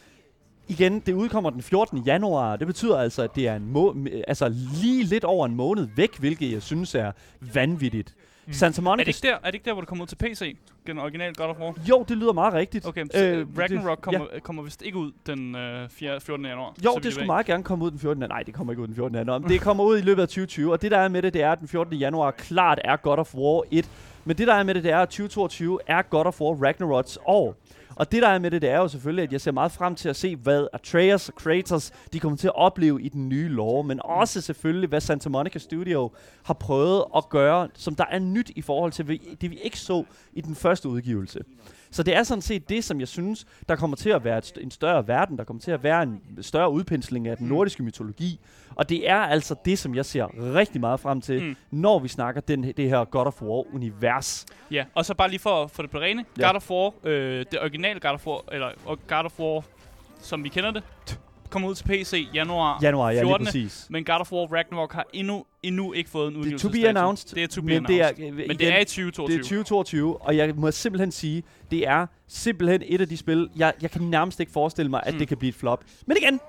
Igen, det udkommer den 14. januar. Det betyder altså, at det er en må- altså lige lidt over en måned væk, hvilket jeg synes er vanvittigt. Santa Er Monica... det, ikke der, er det ikke der, hvor det kommer ud til PC? Den originale God of War? Jo, det lyder meget rigtigt. Okay, så Øh, øh, Ragnarok kommer, ja. kommer vist ikke ud den øh, 4, 14. januar. Jo, det skulle meget gerne komme ud den 14. Nej, det kommer ikke ud den 14. januar. Men det kommer ud i løbet af 2020. Og det der er med det, det er, at den 14. januar klart er God of War 1. Men det der er med det, det er, at 2022 er God of War Ragnaroks år. Og det der er med det, det er jo selvfølgelig, at jeg ser meget frem til at se, hvad Atreus og Kratos, de kommer til at opleve i den nye lore. Men også selvfølgelig, hvad Santa Monica Studio har prøvet at gøre, som der er nyt i forhold til det, vi ikke så i den første udgivelse. Så det er sådan set det, som jeg synes, der kommer til at være et, en større verden, der kommer til at være en større udpensling af den nordiske mytologi. Og det er altså det, som jeg ser rigtig meget frem til, Mm. mm. når vi snakker den, det her God of War-univers. Ja, og så bare lige for, for det på rene. Ja. God of War, øh, det originale God of War, eller God of War, som vi kender det, kommer ud til PC januar Januar, ja, lige 14. præcis. Men God of War Ragnarok har endnu, endnu ikke fået en Det er udgivelse. to be announced, Det er to be men announced. det er, øh, men igen, det er i det 2022. er 2022, og jeg må simpelthen sige, det er simpelthen et af de spil, jeg, jeg kan nærmest ikke forestille mig, at Mm. det kan blive et flop. Men igen,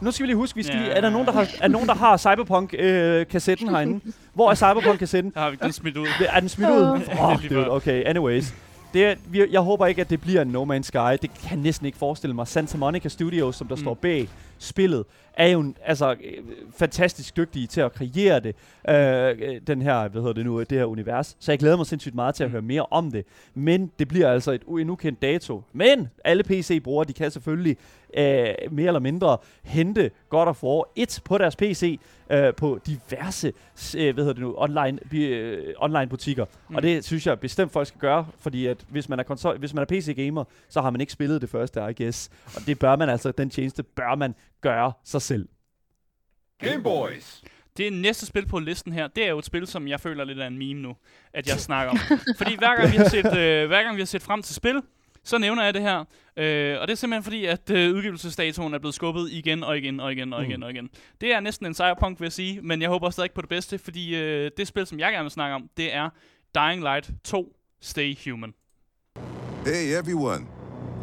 nu skal vi lige huske, vi skal Ja. lige, er der nogen, der har, er nogen, der har Cyberpunk-kassetten herinde? Hvor er Cyberpunk-kassetten? *laughs* Der har vi den smidt ud. Er den smidt ud? *laughs* Åh, lige dude, okay, anyways. Det vi, jeg håber ikke, at det bliver en No Man's Sky. Det kan jeg næsten ikke forestille mig. Santa Monica Studios, som der mm. står bag spillet, er jo en- altså, øh, fantastisk dygtige til at kreere det, øh, den her, hvad hedder det nu, det her univers. Så jeg glæder mig sindssygt meget til at Mm. høre mere om det. Men det bliver altså et, en ukendt dato. Men alle PC-brugere, de kan selvfølgelig øh, mere eller mindre hente God of War 1 på deres PC øh, på diverse øh, hvad hedder det nu, online, bi- øh, online butikker. Mm. Og det synes jeg bestemt folk skal gøre, fordi at hvis man er konsol, hvis man er PC-gamer, så har man ikke spillet det første, I guess. Og det bør man altså, den tjeneste bør man gøre sig selv. Game Boys. Det næste spil på listen her, det er jo et spil, som jeg føler lidt af en meme nu, at jeg *laughs* snakker om. Fordi hver gang vi har set, øh, hver gang vi har set frem til spil, så nævner jeg det her. Øh, og det er simpelthen fordi, at øh, udgivelsesdatoen er blevet skubbet igen og igen og igen og Mm. igen og igen. Det er næsten en cyberpunk, vil jeg sige, men jeg håber stadig på det bedste, fordi øh, det spil, som jeg gerne vil snakke om, det er Dying Light 2 Stay Human. Hey everyone!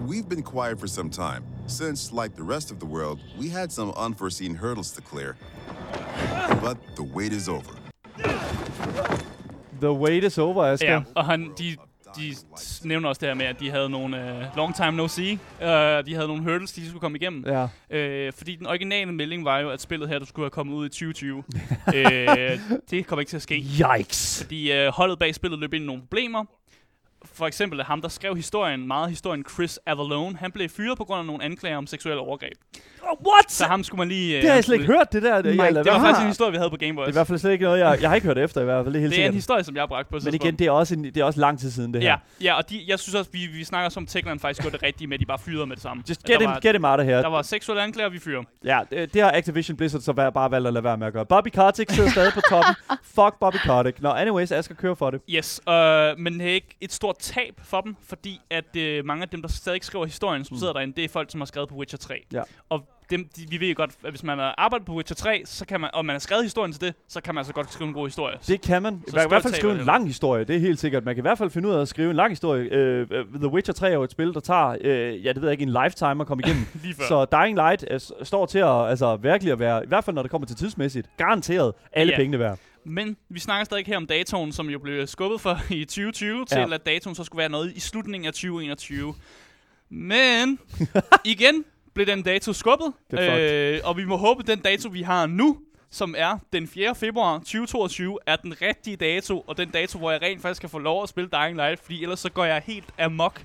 We've been quiet for some time, since, like the rest of the world, we had some unforeseen hurdles to clear. But the wait is over. The wait is over, Asger. Ja, og han, de, de nævner også det her med, at de havde nogle uh, long time no see. Uh, de havde nogle hurdles, de skulle komme igennem. ja. Øh, fordi den originale melding var jo, at spillet her, du skulle have kommet ud i 2020. *laughs* øh, det kommer ikke til at ske. Yikes. Fordi øh, holdet bag spillet løb ind i nogle problemer. For eksempel ham, der skrev historien, meget historien, Chris Avalone, han blev fyret på grund af nogle anklager om seksuelle overgreb. Oh, what? Så ham skulle man lige... Øh, det har jeg slet ikke hørt, det der. Det, jeg, det var faktisk en historie, vi havde på Game Boys. Det er i hvert fald slet ikke noget, jeg, jeg har ikke hørt efter i hvert fald. Det helt det er en historie, som jeg har bragt på Men igen, det er, også en, det er også lang tid siden, det her. Ja, ja, og de, jeg synes også, vi, vi snakker som Techland faktisk gjorde det rigtige med, at de bare fyrede med det samme. Just get him, var, get him out of here. Der var seksuelle anklager, vi fyrer. Ja, det, det har Activision Blizzard så bare valgt at lade være med at gøre. Bobby Kotick sidder stadig på toppen. *laughs* Fuck Bobby Kotick. Nå, anyways, Asger kører for det. Yes, øh, men det er ikke et stort tab for dem, fordi at øh, mange af dem, der stadig skriver historien, som Mm. sidder derinde, det er folk, som har skrevet på Witcher 3. Ja. Og dem, de, vi ved jo godt, at hvis man har arbejdet på Witcher 3, så kan man, og man har skrevet historien til det, så kan man altså godt skrive en god historie. Det kan man. Så Man kan i hvert fald skrive en lang historie, det er helt sikkert. Man kan i hvert fald finde ud af at skrive en lang historie. Uh, The Witcher 3 er jo et spil, der tager, uh, ja, det ved jeg ikke, en lifetime at komme igennem. *laughs* Så Dying Light s- står til at altså, virkelig at være, i hvert fald når det kommer til tidsmæssigt, garanteret alle Ja. pengene værd. Men vi snakker stadig her om datoen, som jo blev skubbet for i 2020, til Ja. at datoen så skulle være noget i slutningen af 2021. Men *laughs* igen blev den dato skubbet, øh, og vi må håbe, at den dato, vi har nu, som er den 4. februar 2022, er den rigtige dato, og den dato, hvor jeg rent faktisk kan få lov at spille Dying Light, fordi ellers så går jeg helt amok.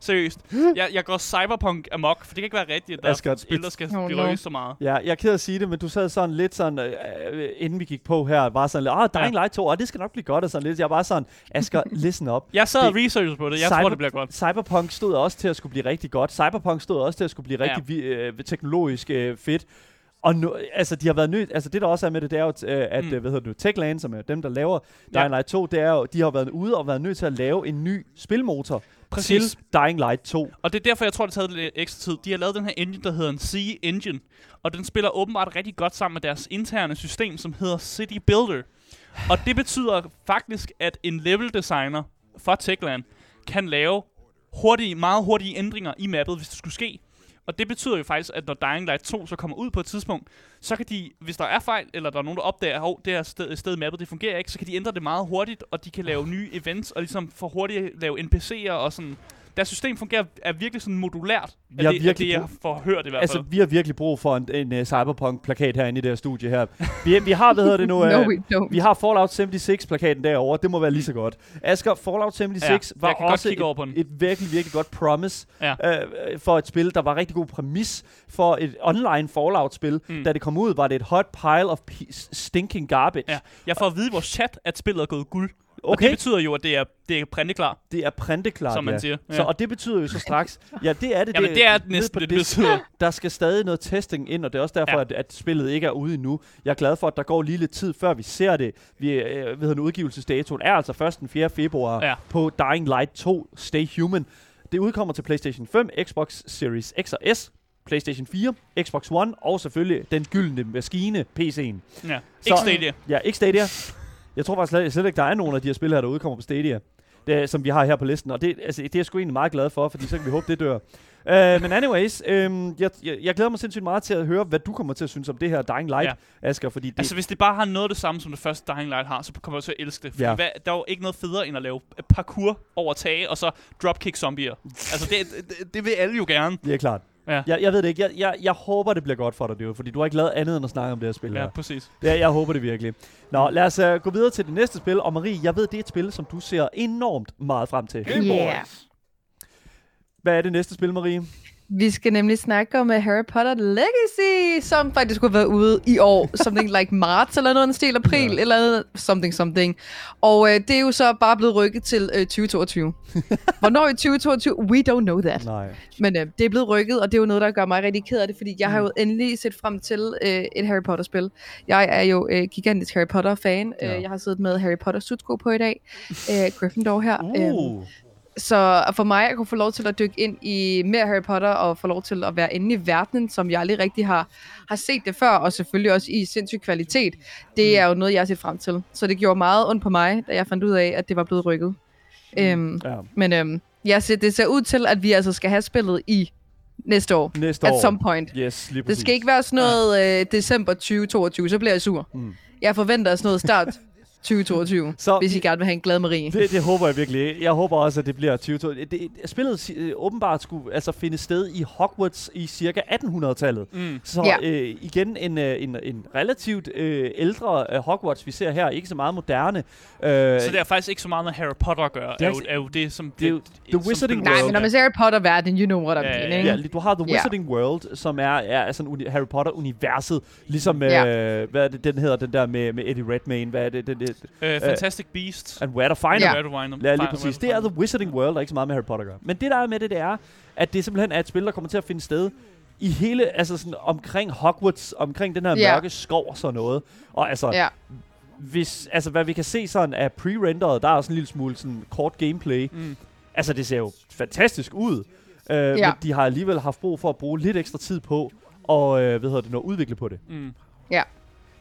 Seriøst. *gasps* Jeg, jeg går cyberpunk amok, for det kan ikke være rigtigt, at der er it's- skal Oh, oh, no. så meget. Ja, jeg er ked af at sige det, men du sad sådan lidt sådan, øh, øh, inden vi gik på her, var sådan lidt, ah, Dying Light 2, og det skal nok blive godt, og sådan lidt. Jeg var sådan, Asger, *laughs* listen up. Jeg sad Det- researchede på det. Jeg Cyber- tror, det bliver godt. Cyberpunk stod også til at skulle blive rigtig godt. Cyberpunk stod også til at skulle blive Ja. rigtig vi, øh, teknologisk øh, fedt. Og nu, altså, de har været nødt, altså det der også er med det, det er jo, øh, at, Mm. mm. hvad hedder det nu, Techland, som er dem, der laver Ja. Dying Light 2, det er jo, de har været ude og været nødt til at lave en ny spilmotor Præcis. til Dying Light 2. Og det er derfor, jeg tror, det har taget lidt ekstra tid. De har lavet den her engine, der hedder en C-Engine. Og den spiller åbenbart rigtig godt sammen med deres interne system, som hedder City Builder. Og det betyder faktisk, at en level designer fra Techland kan lave hurtige, meget hurtige ændringer i mappet, hvis det skulle ske. Og det betyder jo faktisk, at når Dying Light 2 så kommer ud på et tidspunkt, så kan de, hvis der er fejl, eller der er nogen, der opdager, at det her sted, sted mappet, det fungerer ikke, så kan de ændre det meget hurtigt, og de kan lave nye events, og ligesom for hurtigt lave NPC'er og sådan. Deres system fungerer, er virkelig sådan modulært. Vi Er har det, er virkelig det, jeg brug- får hørt i hvert Altså, fald. vi har virkelig brug for en, en uh, Cyberpunk-plakat herinde i det her studie her. Vi, vi har, hvad hedder det nu? *laughs* No, don't. vi har Fallout 76-plakaten derovre. Det må være lige så godt. Asger, Fallout 76 Ja, var jeg kan godt også et, over på den. et virkelig, virkelig godt promise Ja. øh, for et spil. Der var rigtig god præmis for et online Fallout-spil. Mm. Da det kom ud, var det et hot pile of stinking garbage. Ja. Jeg får at vide i vores chat, at spillet er gået guld. Og Okay. det betyder jo, at det er, det er printeklar. Det er printeklart, Som man ja. siger. Så, Ja. og det betyder jo så straks... *laughs* Ja, det er det. Jamen, det er ned næsten på det, det betyder. *laughs* Der skal stadig noget testing ind, og det er også derfor, Ja. at, at spillet ikke er ude endnu. Jeg er glad for, at der går lige lidt tid, før vi ser det. Vi, øh, ved, udgivelsesdatoen er altså først den 4. februar Ja. på Dying Light 2 Stay Human. Det udkommer til PlayStation 5, Xbox Series X og S, PlayStation 4, Xbox One og selvfølgelig den gyldne maskine, PC'en. Ja. Så- Ikke Stadia. Ja, ikke Stadia. Jeg tror faktisk slet, slet ikke, der er nogen af de her spil her, der udkommer på Stadia. Det, som vi har her på listen. Og det, altså, det er jeg sgu egentlig meget glad for, fordi så kan vi håbe, det dør. Uh, men anyways, øhm, jeg, jeg, jeg glæder mig sindssygt meget til at høre, hvad du kommer til at synes om det her Dying Light, ja. Asger, fordi det, Altså, hvis det bare har noget af det samme, som det første Dying Light har, så kommer jeg til at elske det. Fordi Ja. hvad, der er jo ikke noget federe, end at lave parkour over tage, og så dropkick zombier. altså, det, det, det vil alle jo gerne. det er klart. Ja. Jeg, jeg ved det ikke. Jeg, jeg, jeg håber, det bliver godt for dig, jo, fordi du har ikke lavet andet end at snakke om det her spil Ja, her. præcis. Ja, jeg håber det virkelig. Nå, lad os uh, gå videre til det næste spil. Og Marie, jeg ved, det er et spil, som du ser enormt meget frem til. Game Yeah. Boys. Hvad er det næste spil, Marie? Vi skal nemlig snakke om uh, Harry Potter Legacy, som faktisk skulle have været ude i år. *laughs* Something like marts eller noget i den stil, april Ja. eller noget, something something. Og uh, det er jo så bare blevet rykket til uh, 2022. *laughs* Hvornår i 2022? We don't know that. Nej. Men øh, det er blevet rykket, og det er jo noget, der gør mig rigtig ked af det, fordi jeg har jo endelig set frem til øh, et Harry Potter-spil. Jeg er jo øh, gigantisk Harry Potter-fan. Ja. Øh, jeg har siddet med Harry Potter-sutsko på i dag. Øh, Gryffindor her. Øh, Uh. Så for mig at kunne få lov til at dykke ind i mere Harry Potter, og få lov til at være inde i verdenen, som jeg aldrig rigtig har, har set det før, og selvfølgelig også i sindssyg kvalitet, det er jo noget, jeg har set frem til. Så det gjorde meget ondt på mig, da jeg fandt ud af, at det var blevet rykket. Øhm, Ja. men øhm, ja, så det ser ud til, at vi altså skal have spillet i næste år. Næste At år. some point. Yes, lige Det præcis. skal ikke være sådan noget øh, december 2022, så bliver jeg sur. Mm. Jeg forventer sådan noget start *laughs* 2022, Så hvis vi- I gerne vil have en glad Marie. Det, det håber jeg virkelig. Jeg håber også, at det bliver 2022. Det, det, spillet øh, åbenbart skulle altså finde sted i Hogwarts i cirka 1800-tallet. Mm. Så Ja. øh, igen en, øh, en, en relativt øh, ældre øh, Hogwarts, vi ser her. Ikke så meget moderne. Øh, Så det er faktisk ikke så meget med Harry Potter at gøre. Det Det er er, jo, er jo det, som... det jo The som Wizarding spillet- Nej, World. men når man ser Harry Potter-verden, you know what I mean, ja, ikke? Ja, du har The. Wizarding World, som er, er sådan uni- Harry Potter-universet. Ligesom, øh, Ja. hvad er det, den hedder, den der med, med Eddie Redmayne. Hvad er det? Den, det Øh, Fantastic Beasts. and Where to Find Ja. Them. Where to find them. Ja, lige præcis. Det er The. Wizarding World, der er ikke så meget med Harry Potter at gøre. Men det, der er med det, det er, at det simpelthen er et spil, der kommer til at finde sted i hele, altså sådan omkring Hogwarts, omkring den her Ja. mørke skov og sådan noget. Og altså, Ja. hvis, altså hvad vi kan se sådan af pre-renderet, der er også en lille smule sådan kort gameplay. Mm. Altså, det ser jo fantastisk ud. Øh, Ja. Men de har alligevel haft brug for at bruge lidt ekstra tid på, og øh, hvad hedder det, nu, udvikle på det. Mm.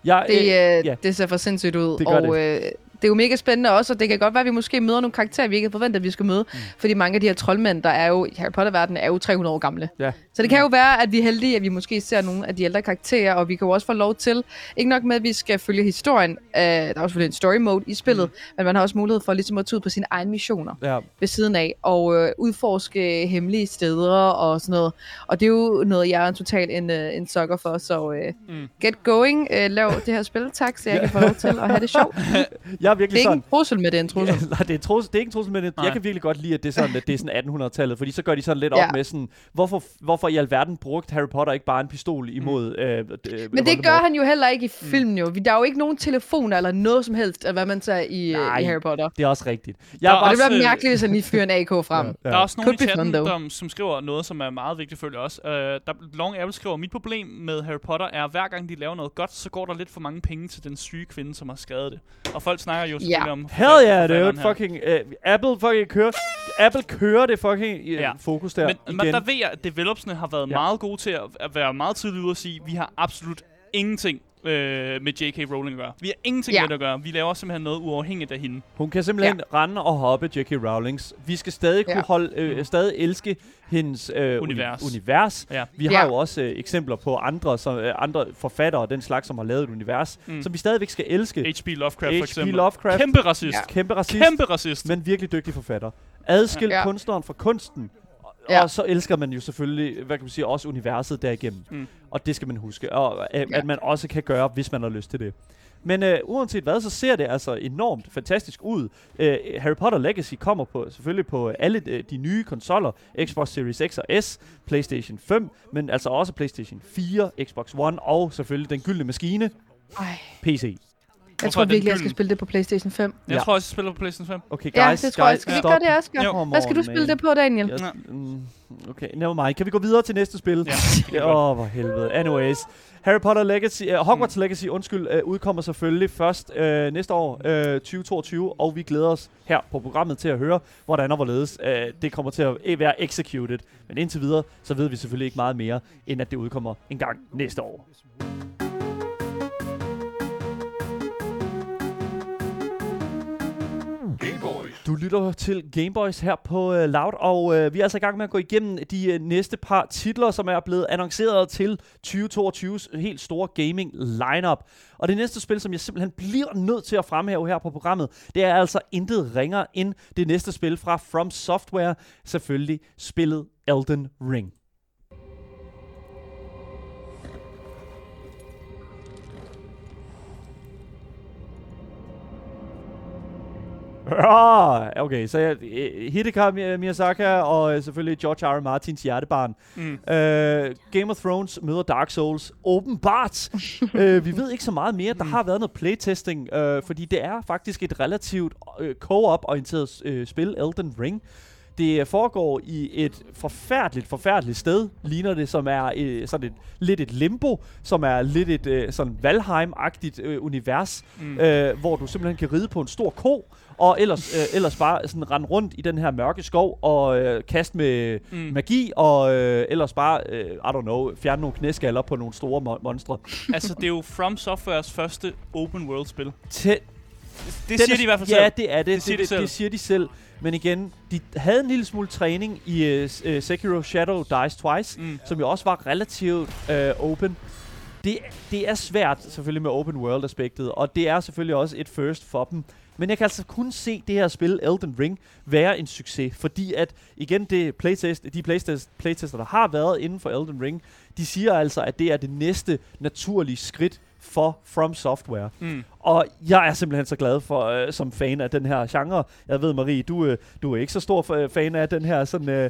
Jeg, Det, øh, ja. det ser for sindssygt ud. Det og Øh, det er jo mega spændende også, og det kan godt være, at vi måske møder nogle karakterer, vi ikke havde forventet, at vi skal møde. Mm. Fordi mange af de her troldmænd, der er jo i Harry Potter-verdenen, er jo 300 år gamle. Ja. Så det kan jo være, at vi er heldige, at vi måske ser nogle af de ældre karakterer, og vi kan jo også få lov til, ikke nok med, at vi skal følge historien, øh, der er også selvfølgelig en story mode i spillet, mm. men man har også mulighed for ligesom at tage ud på sine egne missioner ja. ved siden af, og øh, udforske hemmelige steder og sådan noget. Og det er jo noget, jeg er totalt en, øh, en sucker for, så øh, Mm. get going, øh, lav det her spil, tak, så jeg kan få lov *laughs* til at have det sjovt. *laughs* Jeg er Det er virkelig ikke sådan... en trussel med det, en trussel. Ja, *laughs* nej, det er, trussel, det er ikke en trussel, men det, Nej. jeg kan virkelig godt lide, at det er sådan, at det er sådan 1800-tallet, fordi så gør de sådan lidt Ja. op med sådan, hvorfor, hvorfor i alverden brugte Harry Potter ikke bare en pistol imod øh, øh, Men det Voldemort? gør han jo heller ikke i filmen jo. Der er jo ikke nogen telefoner eller noget som helst af, hvad man tager i, øh, Nej. i Harry Potter. Det er også rigtigt. Jeg Der er er Og bare, det også, bliver mærkeligt, hvis han lige fyrer en AK *laughs* frem. Ja. Der er også nogen i chatten, der, som skriver noget, som er meget vigtigt selvfølgelig også. Uh, der, Long Apple skriver, mit problem med Harry Potter er, at hver gang de laver noget godt, så går der lidt for mange penge til den syge kvinde, som har skrevet det. Og folk snakker jo selvfølgelig Ja. om... Hell yeah, forfatteren dude. her. Fucking, uh, Apple fucking kører, Apple kører det fucking uh, Ja. ja. fokus der Men, igen. men der ved jeg, at har været Ja. meget gode til at, at være meget tidligt ude og sige, vi har absolut ingenting øh, med J.K. Rowling at gøre. Vi har ingenting Ja. med det at gøre. Vi laver simpelthen noget uafhængigt af hende. Hun kan simpelthen ja. rende og hoppe J.K. Rowlings. Vi skal stadig kunne Ja. holde, øh, stadig elske hendes øh, Univers. Uni- univers. Ja. Vi har Ja. jo også øh, eksempler på andre, som, øh, andre forfattere og den slags, som har lavet et univers, Mm. mm. som vi stadigvæk skal elske. H.P. Lovecraft for H.P. eksempel. Lovecraft. Kæmpe racist. Ja. Kæmpe racist, Kæmpe racist. men virkelig dygtig forfatter. Adskil ja. kunstneren fra kunsten. Og, Ja. og så elsker man jo selvfølgelig, hvad kan man sige, også universet derigennem. Mm. Og det skal man huske. Og at, Ja. at man også kan gøre, hvis man har lyst til det. Men øh, uanset hvad, så ser det altså enormt fantastisk ud. Øh, Harry Potter Legacy kommer på selvfølgelig på alle øh, de nye konsoller. Xbox Series X og S, PlayStation 5, men altså også PlayStation 4, Xbox One og selvfølgelig den gyldne maskine, Ej, PC. Jeg tror virkelig, jeg skal spille det på PlayStation 5. Jeg Ja. tror også, jeg spiller på PlayStation 5. Okay, guys, Ja, det tror jeg. guys, Skal vi gøre det, Asger? Jo. Hvad skal du spille det på, Daniel? Jeg, Nå. mm, okay, never mind. Kan vi gå videre til næste spil? Ja, *laughs* Åh, oh, hvor helvede. Anyways. Harry Potter Legacy, uh, Hogwarts mm. Legacy, undskyld, uh, udkommer selvfølgelig først uh, næste år, uh, 2022, og vi glæder os her på programmet til at høre, hvordan og hvorledes uh, det kommer til at eh, være executed. Men indtil videre, så ved vi selvfølgelig ikke meget mere, end at det udkommer en gang næste år. Du lytter til Gameboys her på uh, Loud, og uh, vi er altså i gang med at gå igennem de uh, næste par titler, som er blevet annonceret til 2022's helt store gaming lineup. Og det næste spil, som jeg simpelthen bliver nødt til at fremhæve her på programmet, det er altså intet ringer end det næste spil fra From Software, selvfølgelig spillet Elden Ring. Okay, så jeg, eh, Hideka Mi- Miyazaki og øh, selvfølgelig George R. R. Martins hjertebarn. Mm. Uh, Game of Thrones møder Dark Souls. Åbenbart. uh, *laughs* vi ved ikke så meget mere. Der har været noget playtesting, uh, fordi det er faktisk et relativt uh, co-op-orienteret uh, spil, Elden Ring. Det øh, foregår i et forfærdeligt, forfærdeligt sted, ligner det, som er øh, sådan et, lidt et limbo, som er lidt et øh, sådan Valheim-agtigt øh, univers, Mm. mm. øh, hvor du simpelthen kan ride på en stor ko, og ellers, øh, ellers bare sådan rende rundt i den her mørke skov og øh, kaste med Mm. magi, og øh, ellers bare, øh, I don't know, fjerne nogle knæskaller på nogle store mo- monstre. altså, det er jo From Softwares første open world spil. Tæ- Det Den siger er- de i hvert fald Ja, selv. det er det. Det siger de det, selv. det siger de selv. Men igen, de havde en lille smule træning i uh, Sekiro Shadow Dies Twice, mm. som jo også var relativt uh, open. Det, det er svært selvfølgelig med open world aspektet, og det er selvfølgelig også et first for dem. Men jeg kan altså kun se det her spil, Elden Ring, være en succes, fordi at, igen, det playtest, de playtest, playtester, der har været inden for Elden Ring, de siger altså, at det er det næste naturlige skridt for From Software. Mm. Og jeg er simpelthen så glad for, øh, som fan af den her genre. Jeg ved, Marie, du, øh, du er ikke så stor fa- fan af den her sådan, øh,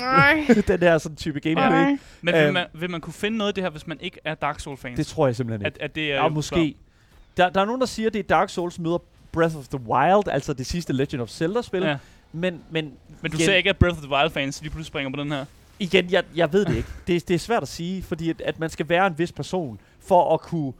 Nej. *laughs* den her sådan type gameplay. Nej. Men vil Øhm. man, vil man kunne finde noget af det her, hvis man ikke er Dark Souls-fans? Det tror jeg simpelthen at, ikke. at det er Ja, måske. Der, der er nogen, der siger, at det er Dark Souls møder Breath of the Wild, altså det sidste Legend of Zelda-spil. Ja. Men, men, Men du igen, ser ikke, at Breath of the Wild-fans lige pludselig springer på den her? Igen, jeg, jeg ved det ikke. Det, det er svært at sige, fordi at, at man skal være en vis person for at kunne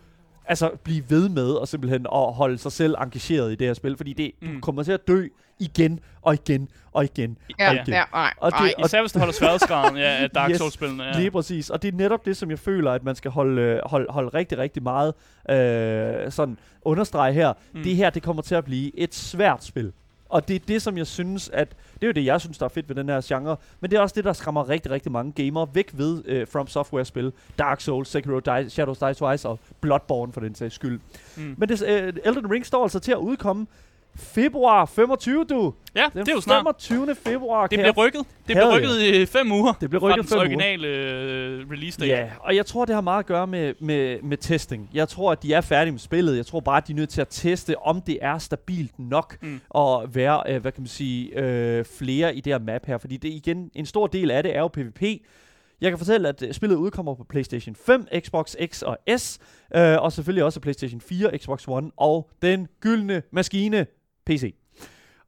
altså, blive ved med og simpelthen at holde sig selv engageret i det her spil, fordi det, mm. Du kommer til at dø igen og igen og igen Ja, og ja, igen. nej, Og det- nej. og- Især hvis du holder sværhedsgraden ja, af Dark *laughs* Yes, Souls-spillene. Ja. Lige præcis. Og det er netop det, som jeg føler, at man skal holde, øh, holde, holde rigtig, rigtig meget øh, sådan understrege her. Mm. Det her, det kommer til at blive et svært spil. Og det er det, som jeg synes, at... Det er jo det, jeg synes, der er fedt ved den her genre. Men det er også det, der skræmmer rigtig, rigtig mange gamere væk ved øh, From Software-spil. Dark Souls, Sekiro, Die, Shadows Die Twice og Bloodborne for den sags skyld. Mm. Men det, øh, Elden Ring står altså til at udkomme februar 25, du. ja, Den det er jo snart. 25. februar. Det jeg rykket. Det bliver rykket i fem uger. Det fra rykket fem uger. originale øh, release date. Ja, og jeg tror, det har meget at gøre med, med, med testing. Jeg tror, at de er færdige med spillet. Jeg tror bare, at de er nødt til at teste, om det er stabilt nok Mm. mm. at være, øh, hvad kan man sige, øh, flere i det her map her. Fordi det igen, en stor del af det er jo PvP. Jeg kan fortælle, at øh, spillet udkommer på PlayStation 5, Xbox X og S, øh, og selvfølgelig også PlayStation 4, Xbox One og den gyldne maskine PC.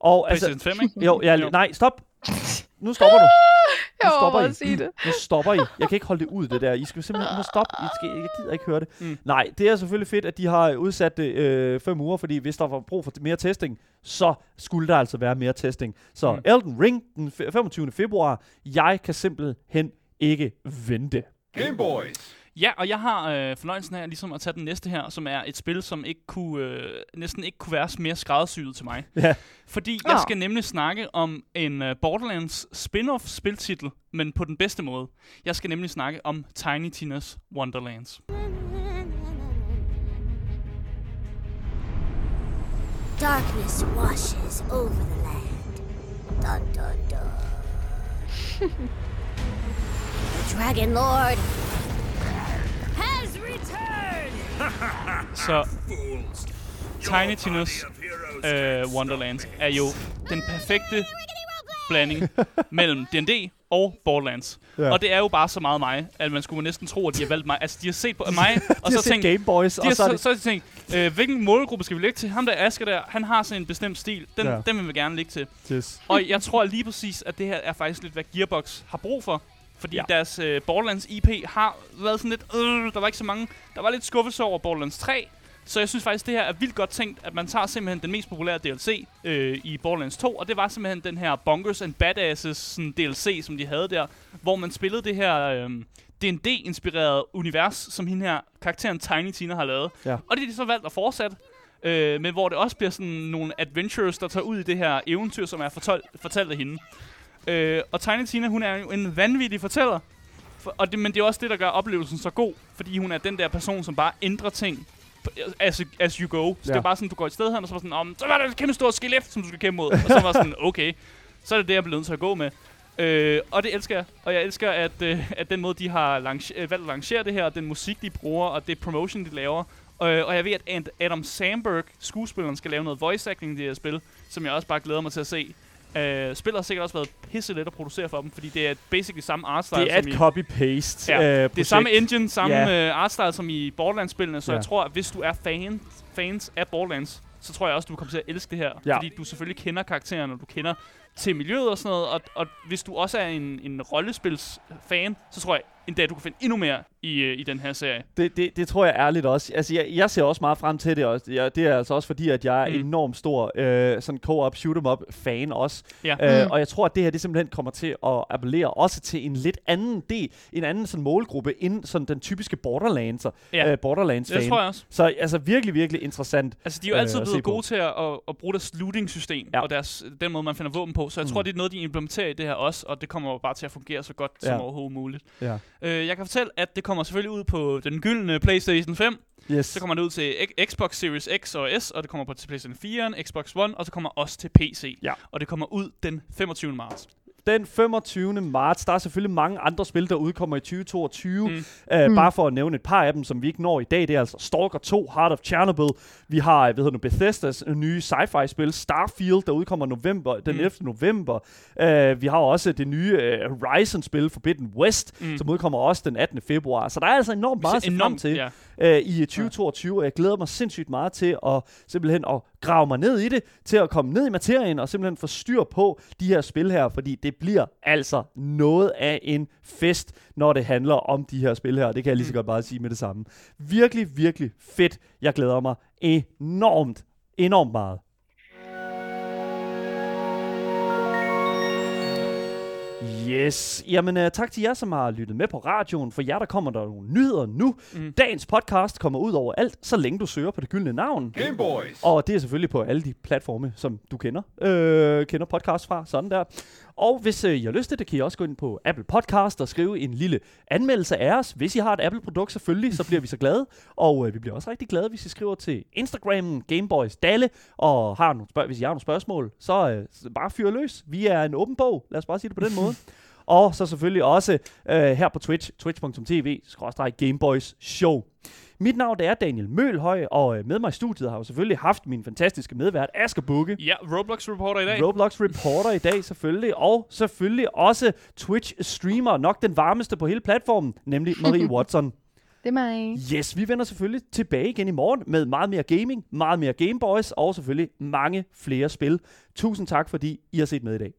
Og altså, PlayStation 5, ikke? jo, ja, Jo. nej, stop. Nu stopper du. *laughs* Jeg Nu stopper var I. sige det. Nu stopper I. Jeg kan ikke holde det ud, det der. I skal simpelthen nu stoppe. I skal, jeg gider ikke høre det. Mm. Nej, det er selvfølgelig fedt, at de har udsat det øh, fem uger, fordi hvis der var brug for mere testing, så skulle der altså være mere testing. Så Mm. Elden Ring den fe- 25. februar. Jeg kan simpelthen ikke vente. Game Boys. Ja, og jeg har øh, fornøjelsen af ligesom at tage den næste her, som er et spil, som ikke kunne, øh, næsten ikke kunne være mere skræddersyet til mig. *laughs* Ja. Fordi jeg skal nemlig snakke om en uh, Borderlands spin-off spiltitel, men på den bedste måde. Jeg skal nemlig snakke om Tiny Tina's Wonderlands. Darkness washes over the land. Dun dun dun. *laughs* the Dragon Lord. Så Tiny Tina's uh, Wonderlands er jo den perfekte blanding mellem D&D og Borderlands. Ja. Og det er jo bare så meget mig, at man skulle næsten tro, at de har valgt mig. Altså, de har set på mig, *laughs* og så tænkt, Game Boys, de og så så, det... så de tænkt, øh, hvilken målgruppe skal vi lægge til? Ham der Asger der, han har sådan en bestemt stil. Den, ja. den vil vi gerne lægge til. Yes. Og jeg tror lige præcis, at det her er faktisk lidt, hvad Gearbox har brug for. Fordi Ja. deres øh, Borderlands IP har været sådan lidt... Øh, der var ikke så mange... Der var lidt skuffelse over Borderlands 3. Så jeg synes faktisk, det her er vildt godt tænkt, at man tager simpelthen den mest populære DLC øh, i Borderlands 2, og det var simpelthen den her Bonkers and Badasses sådan DLC, som de havde der, hvor man spillede det her øh, D&D-inspirerede univers, som hende her karakteren Tiny Tina har lavet. Ja. Og det er de så valgt at fortsætte, øh, men hvor det også bliver sådan nogle adventures, der tager ud i det her eventyr, som er fortalt, fortalt af hende. Øh, og Tiny Tina, hun er jo en vanvittig fortæller. For, og det, men det er også det, der gør oplevelsen så god. Fordi hun er den der person, som bare ændrer ting as, as you go. Så Ja. det er bare sådan, du går et sted hen, og så var sådan, om, så var der et kæmpe stort skelet, som du skal kæmpe mod. og så var sådan, okay, så er det det, jeg bliver nødt til at gå med. Øh, og det elsker jeg. Og jeg elsker, at, øh, at den måde, de har lange, øh, valgt at lancere det her, og den musik, de bruger, og det promotion, de laver. Øh, og jeg ved, at Ad- Adam Sandberg, skuespilleren, skal lave noget voice acting i det her spil, som jeg også bare glæder mig til at se. Øh, spillet har sikkert også været pisse let at producere for dem, fordi det er basically samme artstyle Det er som et copy-paste Ja, øh, det er samme engine, samme yeah. uh, artstyle som i Borderlands-spillene, så ja. jeg tror, at hvis du er fan, fans af Borderlands, så tror jeg også, du kommer til at elske det her. Ja. Fordi du selvfølgelig kender karaktererne, og du kender til miljøet og sådan noget, og, og hvis du også er en, en rollespils-fan, så tror jeg endda, du kan finde endnu mere i, uh, i den her serie. Det, det, det tror jeg ærligt også. Altså, jeg, jeg ser også meget frem til det også. Jeg, det er altså også fordi, at jeg er Mm. enormt stor øh, sådan co-op, shoot 'em up fan også. Ja. Øh, Mm. Og jeg tror, at det her det simpelthen kommer til at appellere også til en lidt anden del, en anden sådan målgruppe, end sådan den typiske Borderlands, Ja. øh, Borderlands fan. Det tror jeg også. Så altså virkelig, virkelig interessant. Altså, de er jo øh, altid at se blevet på. gode til at, at, at bruge deres looting-system, Ja. og deres, den måde, man finder våben på. Så jeg Mm. tror, det er noget, de implementerer i det her også, og det kommer bare til at fungere så godt Ja. som overhovedet muligt. Ja. Øh, jeg kan fortælle, at det kommer selvfølgelig ud på den gyldne PlayStation 5, Yes. Så kommer det ud til Xbox Series X og S, og det kommer på til PlayStation 4, Xbox One, og så kommer også til PC. Ja. Og det kommer ud den 25. marts. Den 25. marts, der er selvfølgelig mange andre spil, der udkommer i 2022. Mm. Mm. Uh, Mm. Bare for at nævne et par af dem, som vi ikke når i dag, det er altså Stalker 2, Heart of Chernobyl. Vi har, hvad hedder nu, Bethesdas nye sci-fi spil, Starfield, der udkommer november, den Mm. 11. november. Uh, vi har også det nye uh, Horizon-spil, Forbidden West, mm. Mm. som udkommer også den 18. februar. Så der er altså enormt meget at se frem til Ja. Øh, i 2022, og jeg glæder mig sindssygt meget til at simpelthen at grave mig ned i det, til at komme ned i materien og simpelthen få styr på de her spil her, fordi det bliver altså noget af en fest, når det handler om de her spil her, det kan jeg lige så Mm. godt bare sige med det samme. Virkelig, virkelig fedt. Jeg glæder mig enormt, enormt meget. Yes. Jamen, uh, tak til jer, som har lyttet med på radioen. For jer, der kommer der nogle nyheder nu. Mm. Dagens podcast kommer ud over alt, så længe du søger på det gyldne navn. Game Boys. Og det er selvfølgelig på alle de platforme, som du kender. Øh, kender podcast fra, sådan der. Og hvis øh, I har lyst til det, kan I også gå ind på Apple Podcast og skrive en lille anmeldelse af os. Hvis I har et Apple-produkt selvfølgelig, så bliver vi så glade. Og øh, vi bliver også rigtig glade, hvis I skriver til Instagram Gameboys Dalle, og har nogle spørg- hvis I har nogle spørgsmål, så, øh, bare fyr løs. Vi er en åben bog, lad os bare sige det på den måde. *laughs* Og så selvfølgelig også øh, her på Twitch, twitch.tv, Gameboys Show. Mit navn det er Daniel Mølhøj, og øh, med mig i studiet har jeg selvfølgelig haft min fantastiske medvært Asger Bukke. Ja, Roblox Reporter i dag. Roblox reporter i dag selvfølgelig, og selvfølgelig også Twitch-streamer, nok den varmeste på hele platformen, nemlig Marie *laughs* Watson. Det er mig. Yes, vi vender selvfølgelig tilbage igen i morgen med meget mere gaming, meget mere Gameboys, og selvfølgelig mange flere spil. Tusind tak, fordi I har set med i dag.